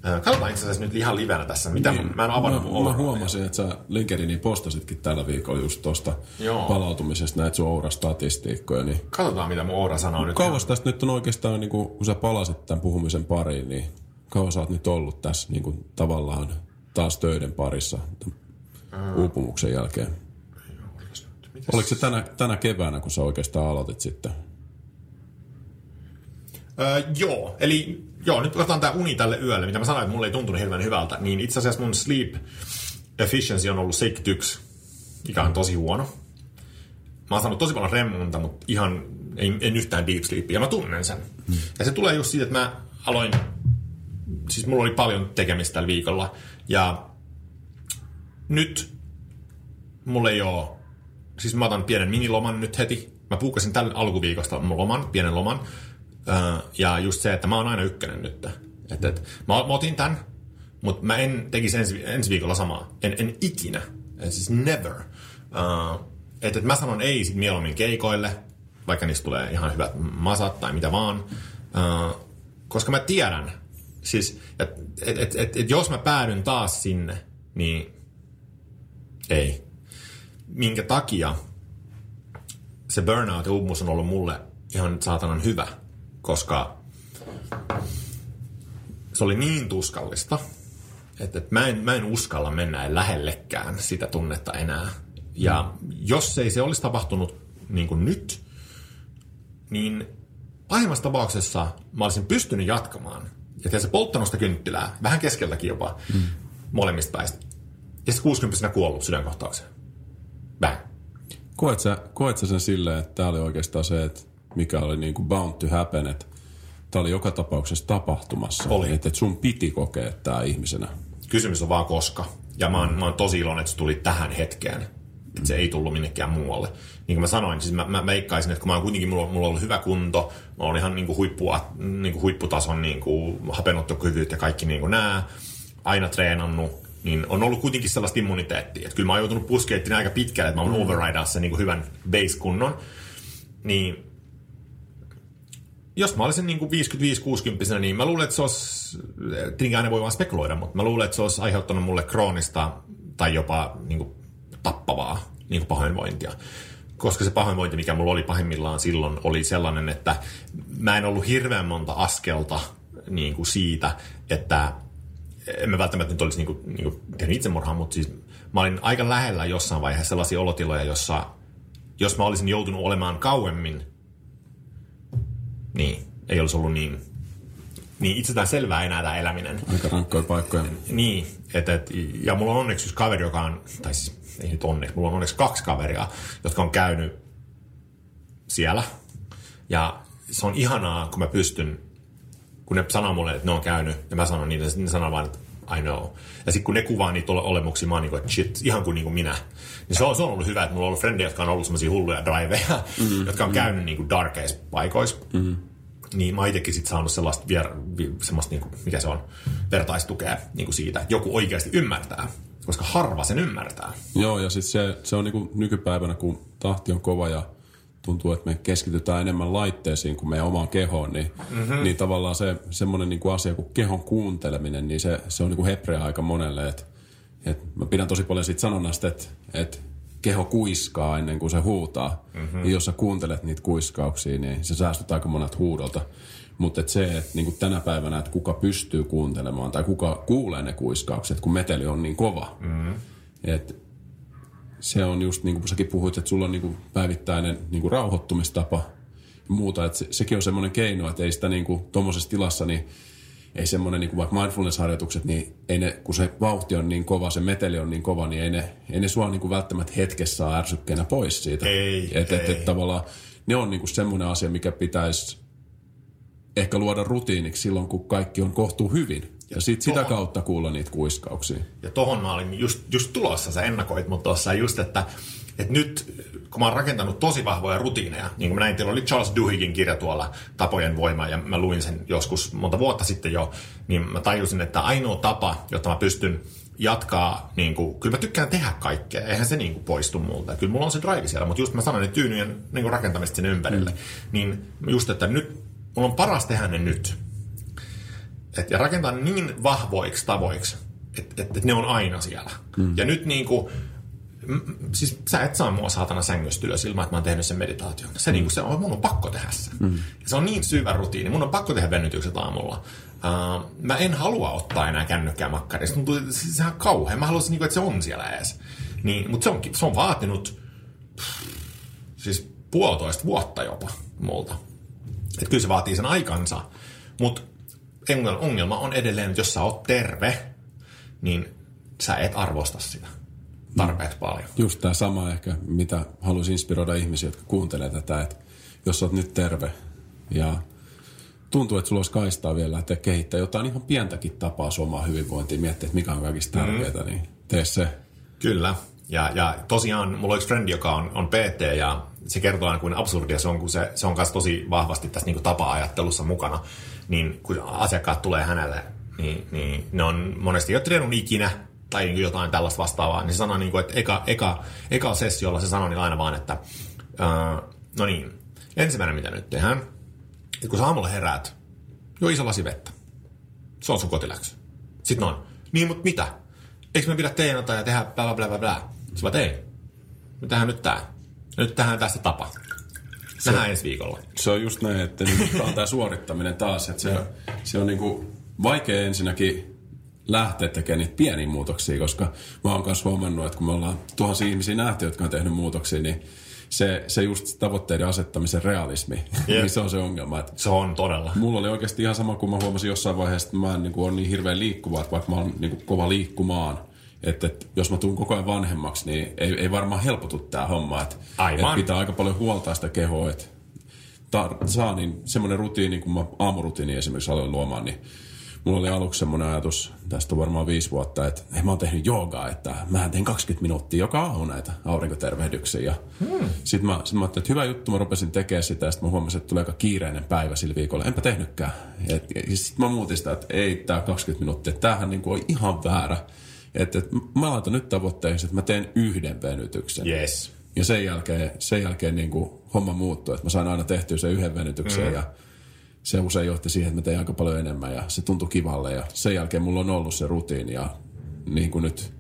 Katsotaan itse asiassa nyt ihan livenä tässä. Mitä niin, mä en avannut mä, mä huomasin, että sä LinkedInin postasitkin tällä viikolla just tuosta palautumisesta näitä sun Oura-statistiikkoja. Niin... Katsotaan, mitä mun Oura sanoo nyt. Kauas tästä nyt on oikeastaan, niin kun sä palasit tämän puhumisen pariin, niin kauan sä oot nyt ollut tässä niin kuin, tavallaan taas töiden parissa Ää... uupumuksen jälkeen? Oliko se tänä, tänä keväänä, kun sä oikeastaan aloitit sitten? Öö, joo, eli joo, nyt katsotaan tämä uni tälle yölle, mitä mä sanoin, että mulle ei tuntunut hirveän hyvältä, niin itse asiassa mun sleep efficiency on ollut 71, mikä on tosi huono. Mä oon saanut tosi paljon remmunta, mutta ihan en, en yhtään deep sleepia, mä tunnen sen. Hmm. Ja se tulee just siitä, että mä aloin, siis mulla oli paljon tekemistä tällä viikolla, ja nyt mulla ei ole, siis mä otan pienen miniloman nyt heti. Mä puukasin tällä alkuviikosta mun loman, pienen loman. Ja just se, että mä oon aina ykkönen nyt. Et, et, mä, mä otin tämän, mutta mä en tekisi ensi, ensi viikolla samaa. En, en ikinä. En siis never. Uh, että et mä sanon ei sit mieluummin keikoille, vaikka niistä tulee ihan hyvät masat tai mitä vaan. Uh, koska mä tiedän, siis, että et, et, et, et jos mä päädyn taas sinne, niin ei. Minkä takia se burnout ja uupumus on ollut mulle ihan saatanan hyvä, koska se oli niin tuskallista, että, että mä, en, mä en uskalla mennä lähellekään sitä tunnetta enää. Ja jos ei se olisi tapahtunut niin kuin nyt, niin pahimmassa tapauksessa mä olisin pystynyt jatkamaan ja se polttanut sitä kynttilää, vähän keskeltäkin jopa, mm. molemmista päistä. Ja sitten 60 kuollut sydänkohtaukseen. Bang. Koet sä, koet sä sen silleen, että tämä oli oikeastaan se, että mikä oli niin kuin bound to happen, että tämä oli joka tapauksessa tapahtumassa. Oli. Että, että sun piti kokea tämä ihmisenä. Kysymys on vaan koska. Ja mä oon, mä oon tosi iloinen, että se tuli tähän hetkeen. Että se ei tullut minnekään muualle. Niin kuin mä sanoin, siis mä, mä veikkaisin, että kun mä oon kuitenkin, mulla, mulla on ollut hyvä kunto, mä oon ihan niin kuin huippua, niin kuin huipputason niin kuin hapenottokyvyt ja kaikki niin kuin nämä, aina treenannut, niin on ollut kuitenkin sellaista immuniteettia. Että kyllä mä oon joutunut puskeettiin aika pitkälle, että mä oon mm. overridaa sen niin kuin hyvän base-kunnon. Niin jos mä olisin niin 55-60, niin mä luulen, että se olisi, tietenkin aina voi vaan spekuloida, mutta mä luulen, että se olisi aiheuttanut mulle kroonista tai jopa niin kuin, tappavaa niin kuin pahoinvointia. Koska se pahoinvointi, mikä mulla oli pahimmillaan silloin, oli sellainen, että mä en ollut hirveän monta askelta niin kuin siitä, että en mä välttämättä nyt olisi niin kuin, niin kuin tehnyt itsemurhaa, mutta siis mä olin aika lähellä jossain vaiheessa sellaisia olotiloja, jossa jos mä olisin joutunut olemaan kauemmin, niin ei olisi ollut niin, niin itsestään selvää enää tämä eläminen. Aika rankkoja paikkoja. Niin, et, et, ja mulla on onneksi yksi kaveri, joka on, tai siis ei nyt onneksi, mulla on onneksi kaksi kaveria, jotka on käynyt siellä. Ja se on ihanaa, kun mä pystyn kun ne sanoo mulle, että ne on käynyt, ja mä sanon niille, ne sanoo vaan, että I know. Ja sitten kun ne kuvaa niitä ole- olemuksia, mä oon niin kuin, että shit, ihan kuin, niin kuin minä. Niin se on, se on ollut hyvä, että mulla on ollut frendejä, jotka on ollut semmoisia hulluja driveja, mm-hmm. jotka on käynyt niin kuin darkeissa paikoissa. Mm-hmm. Niin mä itsekin sit saanut sellaista, vier, vi, semmoista niin kuin, mikä se on, vertaistukea niin kuin siitä, että joku oikeasti ymmärtää. Koska harva sen ymmärtää. Joo, ja sitten se, se on niin kuin nykypäivänä, kun tahti on kova ja tuntuu, että me keskitytään enemmän laitteisiin kuin meidän omaan kehoon, niin, mm-hmm. niin tavallaan se semmoinen niin kuin asia kuin kehon kuunteleminen, niin se, se on niin kuin hepreä aika monelle. Et, et mä pidän tosi paljon siitä sanonnasta, että et keho kuiskaa ennen kuin se huutaa. Mm-hmm. Ja jos sä kuuntelet niitä kuiskauksia, niin se säästyt aika monet huudolta. Mutta et se, että niinku tänä päivänä, että kuka pystyy kuuntelemaan tai kuka kuulee ne kuiskaukset, kun meteli on niin kova. Mm-hmm. Et se on just niin kuin säkin puhuit, että sulla on niin kuin päivittäinen niin kuin rauhoittumistapa ja muuta. Että se, sekin on semmoinen keino, että ei sitä niin kuin tuommoisessa tilassa, niin ei semmoinen niin kuin vaikka mindfulness-harjoitukset, niin ei ne, kun se vauhti on niin kova, se meteli on niin kova, niin ei ne, ei ne sua niin kuin välttämättä hetkessä saa ärsykkeenä pois siitä. Ei, et, ei. Et, et, tavallaan ne on niin kuin semmoinen asia, mikä pitäisi ehkä luoda rutiiniksi silloin, kun kaikki on kohtuu hyvin. Ja sit sitä kautta kuulla niitä kuiskauksia. Ja tohon mä olin just, just tulossa, sä ennakoit mut tuossa just, että, että nyt kun mä oon rakentanut tosi vahvoja rutiineja, niin kuin mä näin, teillä oli Charles Duhiggin kirja tuolla Tapojen voima, ja mä luin sen joskus monta vuotta sitten jo, niin mä tajusin, että ainoa tapa, jotta mä pystyn jatkaa, niin kuin, kyllä mä tykkään tehdä kaikkea, eihän se niin kuin poistu multa. Kyllä mulla on se drive siellä, mutta just mä sanoin, että tyynyjen niin kuin rakentamista sinne ympärille, mm. niin just, että nyt, mulla on paras tehdä ne nyt. Et, ja rakentaa niin vahvoiksi tavoiksi, että et, et ne on aina siellä. Mm. Ja nyt niin kuin, siis sä et saa mua saatana sängystä ylös ilman, että mä oon tehnyt sen meditaation. Se, mm. niin kuin se on, mun on pakko tehdä se. Mm. Ja se on niin syvä rutiini. Mun on pakko tehdä venytykset aamulla. Uh, mä en halua ottaa enää kännykkää makkariin. Se tuntuu, siis sehän on kauhean. Mä haluaisin, niin kuin, että se on siellä edes. Niin, mutta se on, se on vaatinut siis puolitoista vuotta jopa multa. Että kyllä se vaatii sen aikansa. Mutta ongelma on edelleen, että jos sä oot terve, niin sä et arvosta sitä tarpeeksi paljon. Just tämä sama ehkä, mitä haluaisin inspiroida ihmisiä, jotka kuuntelee tätä, että jos sä oot nyt terve ja tuntuu, että sulla olisi kaistaa vielä, että kehittää jotain ihan pientäkin tapaa suomaa hyvinvointiin, miettiä, että mikä on kaikista tärkeää, mm. niin tee se. Kyllä. Ja, ja tosiaan mulla on yksi frendi, joka on, on PT ja se kertoo aina, kuin absurdia se on, kun se, se on myös tosi vahvasti tässä niin tapa-ajattelussa mukana. Niin kun asiakkaat tulee hänelle, niin, niin ne on monesti jo treenannut ikinä tai jotain tällaista vastaavaa, niin se sanoo, niin kuin, että eka, eka, eka sessiolla se sanoo niin aina vaan, että uh, no niin, ensimmäinen mitä nyt tehdään, että kun sä aamulla heräät, jo iso lasi vettä. Se on sun kotiläksy. Sitten on, niin mutta mitä? Eikö me pidä teenata ja tehdä bla bla bla bla? Sä vaan, ei. Me tehdään nyt tää. Nyt tähän tästä tapa. Nähdään ensi viikolla. Se on just näin, että tämä on tämä suorittaminen taas. Että se, se on niinku vaikea ensinnäkin lähteä tekemään niitä pieniä muutoksia, koska mä oon myös huomannut, että kun me ollaan tuhansia ihmisiä nähty, jotka on tehnyt muutoksia, niin se, se just tavoitteiden asettamisen realismi, yeah. niin se on se ongelma. Että se on todella. Mulla oli oikeasti ihan sama, kun mä huomasin jossain vaiheessa, että mä en niin kuin, ole niin hirveän liikkuva, että vaikka mä oon niin kuin, kova liikkumaan, että, että jos mä tuun koko ajan vanhemmaksi, niin ei, ei varmaan helpotu tämä homma. Että, että pitää aika paljon huoltaa sitä kehoa, että tar- saa niin semmoinen rutiini, kun mä aamurutiini esimerkiksi aloin luomaan, niin mulla oli aluksi semmoinen ajatus, tästä on varmaan viisi vuotta, että hei, mä oon tehnyt joogaa, että mä teen 20 minuuttia joka aamu näitä aurinkotervehdyksiä. Ja hmm. Sitten mä, sit mä ajattelin, että hyvä juttu, mä rupesin tekemään sitä, ja sitten mä huomasin, että tulee aika kiireinen päivä sillä viikolla. Enpä tehnytkään. Sitten mä muutin sitä, että ei tämä 20 minuuttia, tämähän niin on ihan väärä. Että, että mä laitan nyt tavoitteeksi, että mä teen yhden venytyksen. Yes. Ja sen jälkeen, sen jälkeen niin kuin homma muuttui, että mä sain aina tehtyä sen yhden venytyksen mm. ja se usein johti siihen, että mä tein aika paljon enemmän ja se tuntui kivalle ja sen jälkeen mulla on ollut se rutiini ja niin kuin nyt,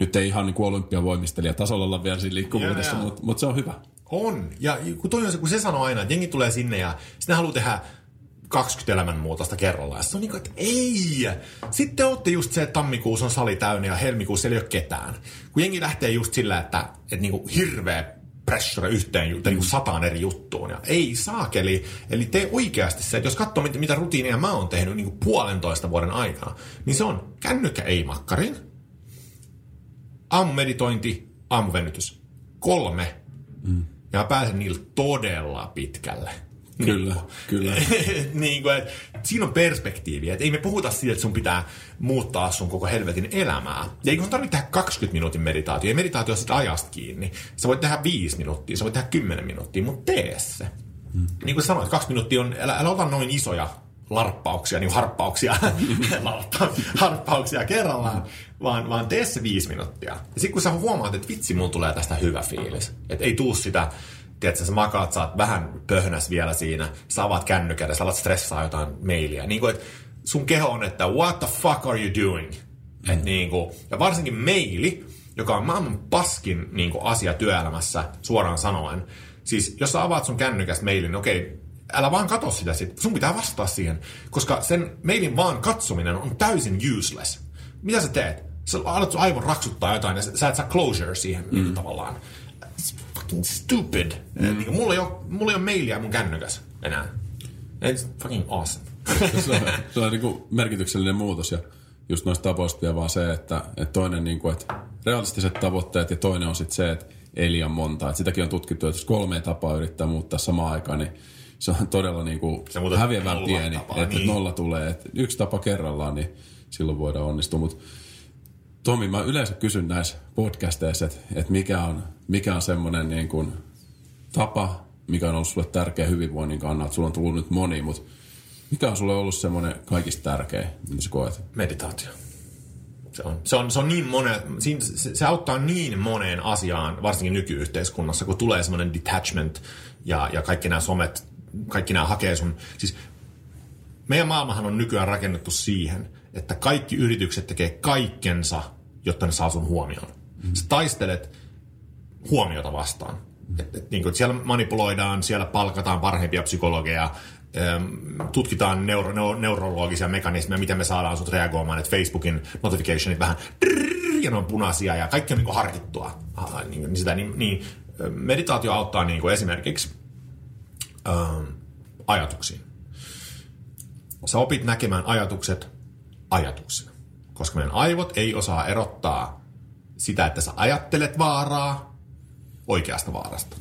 nyt ei ihan niin kuin olympiavoimistelija tasolla olla vielä siinä liikkuvuudessa, mutta, mutta se on hyvä. On. Ja kun, toi on se, kun se sanoo aina, että jengi tulee sinne ja sitten haluaa tehdä 20 elämänmuutosta kerrallaan. Se on niin kuin, että ei! Sitten olette just se, että tammikuussa on sali täynnä ja helmikuussa ei ole ketään. Kun jengi lähtee just sillä, että, että niin kuin hirveä pressure yhteen juttuun, niin sataan eri juttuun. Ja ei saakeli. Eli tee oikeasti se, että jos katsoo, mitä, mitä rutiineja mä oon tehnyt niin kuin puolentoista vuoden aikana, niin se on kännykkä ei makkarin, aamumeditointi, aamuvenytys. Kolme. Mm. Ja mä pääsen niillä todella pitkälle. Kyllä, niin kyllä. niin kuin, että siinä on perspektiiviä. Että ei me puhuta siitä, että sun pitää muuttaa sun koko helvetin elämää. Ja ei sun tarvitse tehdä 20 minuutin meditaatio. Ei meditaatio ole sitä ajasta kiinni. Sä voit tehdä 5 minuuttia, sä voit tehdä 10 minuuttia, mutta tee se. Hmm. Niin kuin sanoit, 2 minuuttia on, älä, älä ota noin isoja larppauksia, niin harppauksia, harppauksia kerrallaan, vaan, vaan tee se viisi minuuttia. Ja sitten kun sä huomaat, että vitsi, mulla tulee tästä hyvä fiilis, että ei tuu sitä tiedätkö, sä makaat, sä oot vähän pöhnäs vielä siinä, sä avaat kännykän ja sä alat stressaa jotain mailia. Niin kuin, että sun keho on, että what the fuck are you doing? Mm. Et niin kuin, ja varsinkin maili, joka on maailman paskin niin kuin, asia työelämässä suoraan sanoen. Siis jos sä avaat sun kännykästä mailin, niin okei, älä vaan katso sitä sit. Sun pitää vastaa siihen, koska sen mailin vaan katsominen on täysin useless. Mitä sä teet? Sä alat sun aivon raksuttaa jotain ja sä et saa closure siihen mm. tavallaan. Fucking stupid. Mm. Niin, mulla, ei ole, mulla ei ole mailia mun kännykäs enää. It's fucking awesome. se on, se on niin kuin merkityksellinen muutos ja just noista tapoista vielä vaan se, että, että toinen niin kuin, että realistiset tavoitteet ja toinen on sitten se, että ei liian monta. Että sitäkin on tutkittu, että jos kolme tapaa yrittää muuttaa samaan aikaan, niin se on todella niin kuin häviävän pieni, tapaa, että niin. nolla tulee. Että yksi tapa kerrallaan, niin silloin voidaan onnistua. Mutta Tomi, mä yleensä kysyn näissä podcasteissa, että, että mikä on, mikä on semmoinen niin kuin tapa, mikä on ollut sulle tärkeä hyvinvoinnin kannalta. Sulla on tullut nyt moni, mutta mikä on sulle ollut semmoinen kaikista tärkeä, mitä sä koet? Meditaatio. Se on, se on, se on niin monen, se, se auttaa niin moneen asiaan, varsinkin nykyyhteiskunnassa, kun tulee semmoinen detachment ja, ja kaikki nämä somet, kaikki nämä hakee sun... Siis meidän maailmahan on nykyään rakennettu siihen, että kaikki yritykset tekee kaikkensa, jotta ne saa sun huomioon. Mm. Sä taistelet huomiota vastaan. Et, et, niin kuin, siellä manipuloidaan, siellä palkataan parhaimpia psykologeja, tutkitaan neuro, neuro, neurologisia mekanismeja, miten me saadaan sut reagoimaan, että Facebookin notificationit vähän ja ne on punaisia ja kaikki on niin harkittua. Niin, niin, sitä, niin, niin, meditaatio auttaa niin kuin esimerkiksi ähm, ajatuksiin. Sä opit näkemään ajatukset ajatuksena, koska meidän aivot ei osaa erottaa sitä, että sä ajattelet vaaraa oikeasta vaarasta.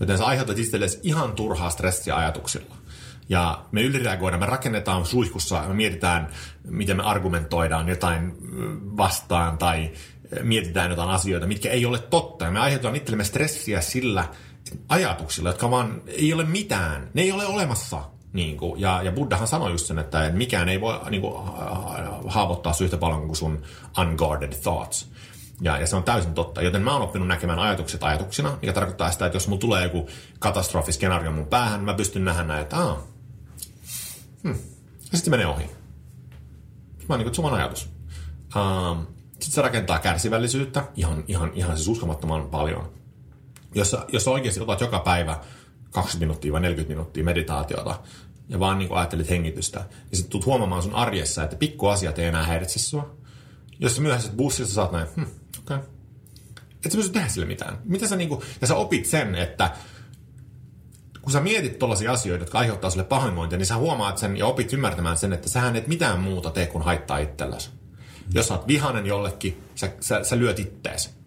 Joten sä aiheutat itsellesi ihan turhaa stressiä ajatuksilla. Ja me ylireagoidaan, me rakennetaan suihkussa, me mietitään, miten me argumentoidaan jotain vastaan tai mietitään jotain asioita, mitkä ei ole totta. Ja me aiheutetaan itsellemme stressiä sillä ajatuksilla, jotka vaan ei ole mitään. Ne ei ole olemassa. Niin kuin, ja, ja Buddhahan sanoi just sen, että mikään ei voi niin kuin, haavoittaa yhtä paljon kuin sun unguarded thoughts. Ja, ja se on täysin totta. Joten mä oon oppinut näkemään ajatukset ajatuksina, mikä tarkoittaa sitä, että jos mulla tulee joku katastrofiskenaario mun päähän, mä pystyn nähdä, että Aa, Hmm. Ja sitten menee ohi. Mä niin kuin, ajatus. Um, sitten se rakentaa kärsivällisyyttä ihan, ihan, ihan siis uskomattoman paljon. Jos, jos oikeasti otat joka päivä 20 minuuttia vai 40 minuuttia meditaatiota ja vaan niin ajattelet hengitystä, niin sitten tulet huomaamaan sun arjessa, että pikkuasiat ei enää häiritse sua. Jos sä myöhäiset bussissa, saat näin, hmm, okei. Okay. Et sä pysty tehdä sille mitään. Mitä sä niinku, ja sä opit sen, että kun sä mietit tollaisia asioita, jotka aiheuttaa sulle pahoinvointia, niin sä huomaat sen ja opit ymmärtämään sen, että sähän et mitään muuta tee kuin haittaa itsellesi. Jos sä oot vihanen jollekin, sä, sä, sä lyöt ittees.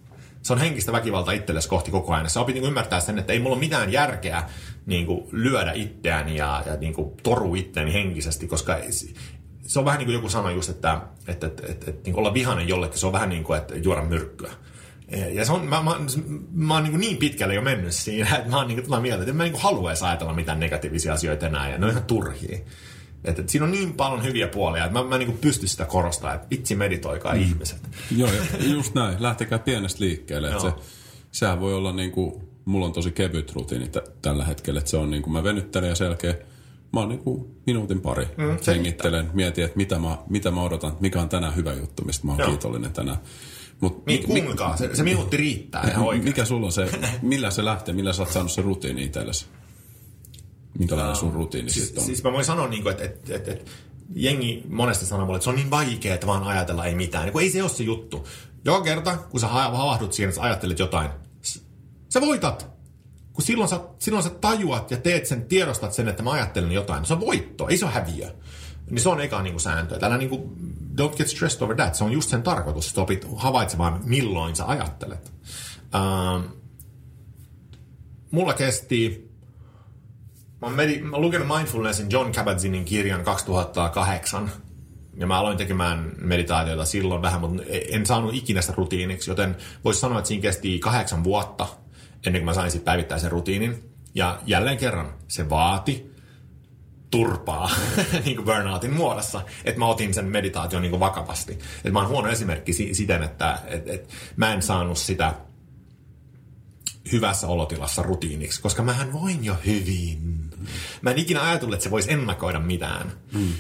Se on henkistä väkivaltaa itsellesi kohti koko ajan. Sä opit niin ymmärtää sen, että ei mulla ole mitään järkeä niin kuin, lyödä itseäni ja, ja niin kuin, toru itseäni henkisesti, koska se on vähän niin kuin joku sanoi just, että, että, että, että, että niin olla vihanen jollekin, se on vähän niin kuin, että juoda myrkkyä. Ja se on, mä, mä, mä oon niin, niin pitkälle jo mennyt siinä, että mä oon niin tuota mieltä, että mä niin haluaisi ajatella mitään negatiivisia asioita enää, ja ne on ihan turhia. Että, että siinä on niin paljon hyviä puolia, että mä, mä niin pystyn sitä korostamaan, että vitsi meditoikaa mm. ihmiset. Joo, just näin. Lähtekää pienestä liikkeelle. että se, sehän voi olla niin kuin, mulla on tosi kevyt rutiini t- tällä hetkellä, että se on niin kuin mä venyttelen ja selkeä mä oon niin minuutin pari mm, hengittelen, mietin, että mitä mä, mitä mä odotan, mikä on tänään hyvä juttu, mistä mä oon Joo. kiitollinen tänään. Mut, mi, kuulkaa, se, se minuutti riittää ihan oikein. Mikä sulla on se, millä se lähtee, millä sä oot saanut se rutiini itsellesi? Minkälainen sun rutiini siis, sitten on? Siis mä voin sanoa, niin kuin, että, että, että, että jengi monesti sanoo mulle, että se on niin vaikea, että vaan ajatella ei mitään. Niin ei se ole se juttu. Joka kerta, kun sä havahdut siihen, että sä ajattelet jotain, sä voitat. Kun silloin sä, silloin sä tajuat ja teet sen, tiedostat sen, että mä ajattelen jotain, se on voitto, ei se ole häviö. Niin se on eka niin kuin sääntö. Että älä niin kuin, don't get stressed over that. Se on just sen tarkoitus, että opit havaitsemaan, milloin sä ajattelet. Uh, mulla kesti, mä oon, medi, mä oon lukenut Mindfulnessin John Kabat-Zinin kirjan 2008, ja mä aloin tekemään meditaatiota silloin vähän, mutta en saanut ikinä sitä rutiiniksi, joten voisi sanoa, että siinä kesti kahdeksan vuotta ennen kuin mä sain sitten päivittäisen rutiinin. Ja jälleen kerran se vaati turpaa niin kuin burnoutin muodossa, että mä otin sen meditaation niin kuin vakavasti. Et mä oon huono esimerkki si- siten, että et, et, mä en saanut sitä hyvässä olotilassa rutiiniksi, koska mähän voin jo hyvin. Mä en ikinä ajatellut, että se voisi ennakoida mitään. Mm.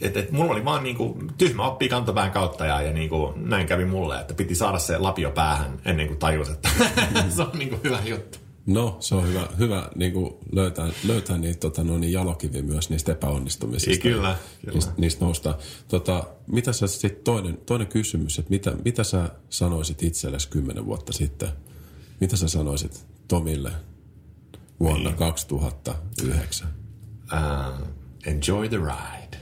Et, et mulla oli vaan niinku tyhmä oppii kantopään kautta ja, ja niinku, näin kävi mulle, että piti saada se lapio päähän ennen kuin tajus, että se on niinku hyvä juttu. No, se on hyvä, hyvä niin kuin löytää, löytää niitä tota, no, niin jalokivi myös niistä epäonnistumisista. Ei, kyllä, kyllä. Niistä, niistä nousta. Tota, mitä sä sit toinen, toinen kysymys, että mitä, mitä sä sanoisit itsellesi kymmenen vuotta sitten? Mitä sä sanoisit Tomille vuonna niin. 2009? Uh, enjoy the ride.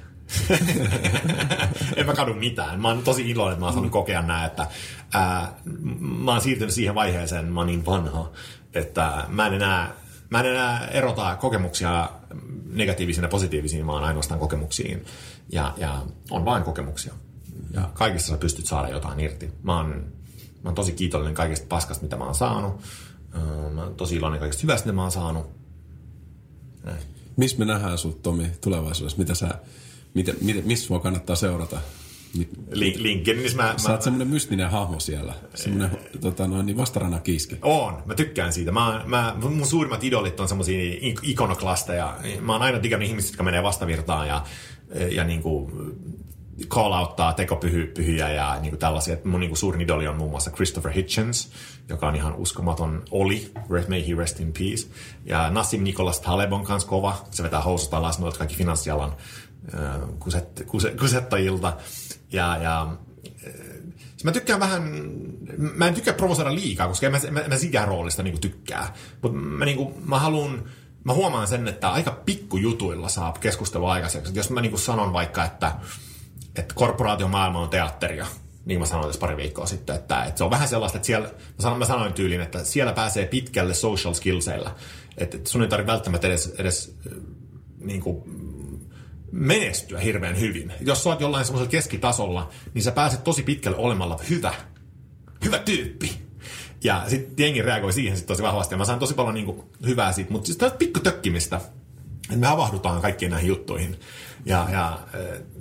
en mä kadu mitään. Mä oon tosi iloinen, että mä oon saanut kokea näin, että ää, mä oon siirtynyt siihen vaiheeseen, mä oon niin vanha, että mä en enää, mä en enää erota kokemuksia negatiivisiin ja positiivisiin, vaan ainoastaan kokemuksiin. Ja, ja on vain kokemuksia. Ja kaikista sä pystyt saada jotain irti. Mä oon, mä oon tosi kiitollinen kaikista paskasta, mitä mä oon saanut. Mä oon tosi iloinen kaikista hyvästä, mitä mä oon saanut. Missä me nähdään sut, Tomi, tulevaisuudessa? Mitä sä, mitä, mitä, missä sua kannattaa seurata? LinkedInissä mä... Sä oot semmoinen mystinen hahmo siellä. Semmoinen tota, noin, niin vastarana kiiski. On. Mä tykkään siitä. Mä, mä, mun suurimmat idolit on semmoisia ikonoklasteja. Mä oon aina digannut ihmiset, jotka menee vastavirtaan ja, ja niin kuin call outtaa tekopyhyjä ja niin kuin tällaisia. Mun niin kuin suurin idoli on muun muassa Christopher Hitchens, joka on ihan uskomaton oli. May he rest in peace. Ja Nassim Nicholas Taleb on kanssa kova. Se vetää housusta alas noilta kaikki finanssialan kuset, kuset, kusettajilta. Ja, ja mä tykkään vähän, mä en tykkää provosoida liikaa, koska en mä, mä, mä sitä roolista niin tykkää. Mutta mä, niin mä haluan, mä huomaan sen, että aika pikkujutuilla saa keskustelua aikaiseksi. Jos mä niin sanon vaikka, että, että korporaatiomaailma on teatteria, niin mä sanoin tässä pari viikkoa sitten, että, että se on vähän sellaista, että siellä, mä sanoin, mä sanoin tyyliin, että siellä pääsee pitkälle social skillseillä. Että, että sun ei tarvitse välttämättä edes, edes niin kuin, menestyä hirveän hyvin. Jos sä oot jollain semmoisella keskitasolla, niin sä pääset tosi pitkälle olemalla hyvä, hyvä tyyppi. Ja sitten jengi reagoi siihen sit tosi vahvasti. Ja mä sain tosi paljon niinku hyvää siitä, mutta siis tämä pikku tökkimistä. Me avahdutaan kaikkiin näihin juttuihin. Ja, ja,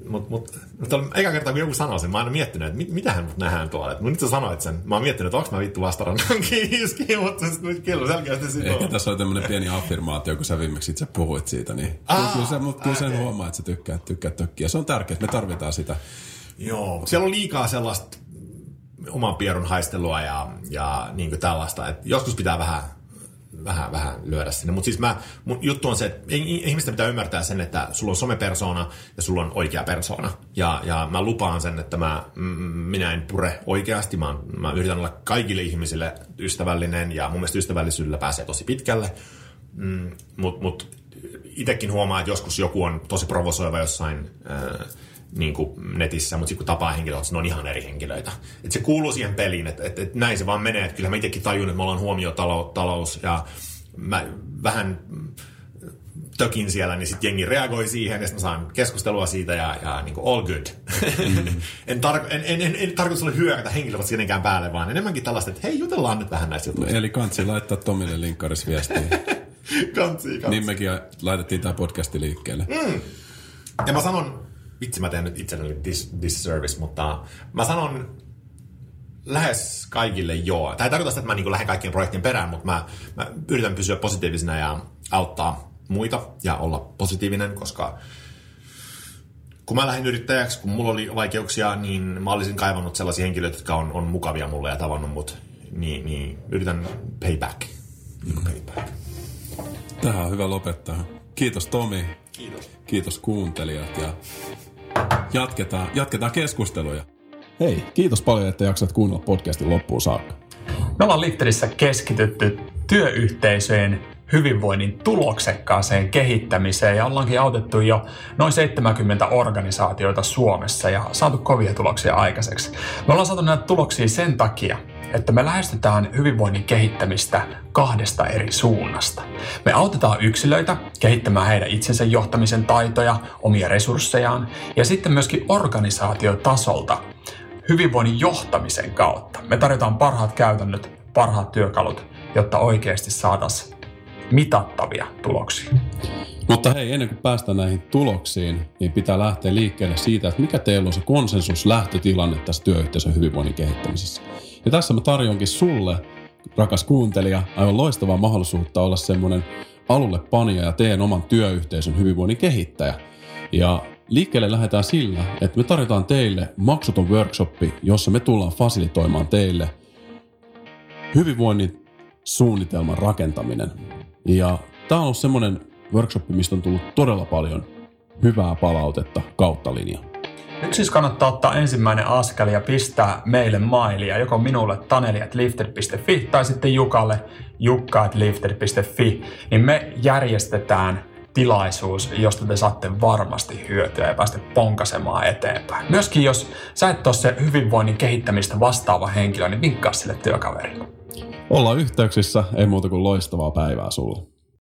mutta mut, mut, eka kertaa kun joku sanoo sen, mä oon miettinyt, että mit, mitähän mut nähdään tuolla. Et, nyt sä sanoit sen, mä oon miettinyt, että onko mä vittu vastarannan kiiski, mutta nyt kyllä selkeästi siitä Ehkä tässä on tämmöinen pieni affirmaatio, kun sä viimeksi itse puhuit siitä, niin Aa, kyllä, se, mutta kyllä sen huomaa, että sä tykkää, tykkää tökkiä. Se on tärkeää, me tarvitaan sitä. Joo, siellä on liikaa sellaista oman pierun haistelua ja, ja niin tällaista, että joskus pitää vähän vähän, vähän lyödä sinne. Mutta siis mä, mun juttu on se, että ihmisten pitää ymmärtää sen, että sulla on somepersona ja sulla on oikea persona. Ja, ja mä lupaan sen, että mä, minä en pure oikeasti. Mä, mä yritän olla kaikille ihmisille ystävällinen ja mun mielestä ystävällisyydellä pääsee tosi pitkälle. Mm, Mutta mut, itsekin huomaa, että joskus joku on tosi provosoiva jossain... Äh, niin kuin netissä, mutta sitten kun tapaa henkilöitä, ne on ihan eri henkilöitä. Et se kuuluu siihen peliin, että et, et näin se vaan menee. Et kyllä mä itsekin tajun, että me ollaan huomiotalous ja mä vähän tökin siellä, niin sitten jengi reagoi siihen, ja sitten mä saan keskustelua siitä, ja, ja niin kuin all good. Mm. en, tar- en, en, en, en tarkoitus ole hyökätä henkilökohtaisesti kenenkään päälle, vaan enemmänkin tällaista, että hei, jutellaan nyt vähän näistä jutuista. Eli kansi laittaa Tomille linkkaris viestiä. kansi, kansi. Niin mekin laitettiin tämä podcasti liikkeelle. Mm. Ja mä sanon, vitsi mä teen nyt itselleni dis- disservice, mutta mä sanon lähes kaikille joo. Tämä ei tarkoita sitä, että mä niin lähden kaikkien projektien perään, mutta mä, mä yritän pysyä positiivisena ja auttaa muita ja olla positiivinen, koska kun mä lähdin yrittäjäksi, kun mulla oli vaikeuksia, niin mä olisin kaivannut sellaisia henkilöitä, jotka on, on mukavia mulle ja tavannut mut. Niin, niin yritän payback. Mm. payback. Tähän on hyvä lopettaa. Kiitos Tomi. Kiitos. Kiitos kuuntelijat ja jatketaan, jatketaan keskusteluja. Hei, kiitos paljon, että jaksat kuunnella podcastin loppuun saakka. Me ollaan Litterissä keskitytty työyhteisöjen hyvinvoinnin tuloksekkaaseen kehittämiseen ja ollaankin autettu jo noin 70 organisaatioita Suomessa ja saatu kovia tuloksia aikaiseksi. Me ollaan saatu näitä tuloksia sen takia, että me lähestytään hyvinvoinnin kehittämistä kahdesta eri suunnasta. Me autetaan yksilöitä kehittämään heidän itsensä johtamisen taitoja, omia resurssejaan ja sitten myöskin organisaatiotasolta hyvinvoinnin johtamisen kautta. Me tarjotaan parhaat käytännöt, parhaat työkalut, jotta oikeasti saataisiin mitattavia tuloksia. Mutta hei, ennen kuin päästään näihin tuloksiin, niin pitää lähteä liikkeelle siitä, että mikä teillä on se konsensus lähtötilanne tässä työyhteisön hyvinvoinnin kehittämisessä. Ja tässä mä tarjonkin sulle rakas kuuntelija, aivan loistavaa mahdollisuutta olla semmoinen alulle panija ja teen oman työyhteisön hyvinvoinnin kehittäjä. Ja liikkeelle lähdetään sillä, että me tarjotaan teille maksuton workshoppi, jossa me tullaan fasilitoimaan teille hyvinvoinnin suunnitelman rakentaminen. Ja tämä on ollut semmoinen workshop, mistä on tullut todella paljon hyvää palautetta kautta linjan. Nyt siis kannattaa ottaa ensimmäinen askel ja pistää meille mailia, joko minulle taneli.lifted.fi tai sitten Jukalle jukka.lifted.fi, niin me järjestetään tilaisuus, josta te saatte varmasti hyötyä ja päästä ponkasemaan eteenpäin. Myöskin jos sä et ole se hyvinvoinnin kehittämistä vastaava henkilö, niin vinkkaa sille työkaverille. Ollaan yhteyksissä, ei muuta kuin loistavaa päivää sulle.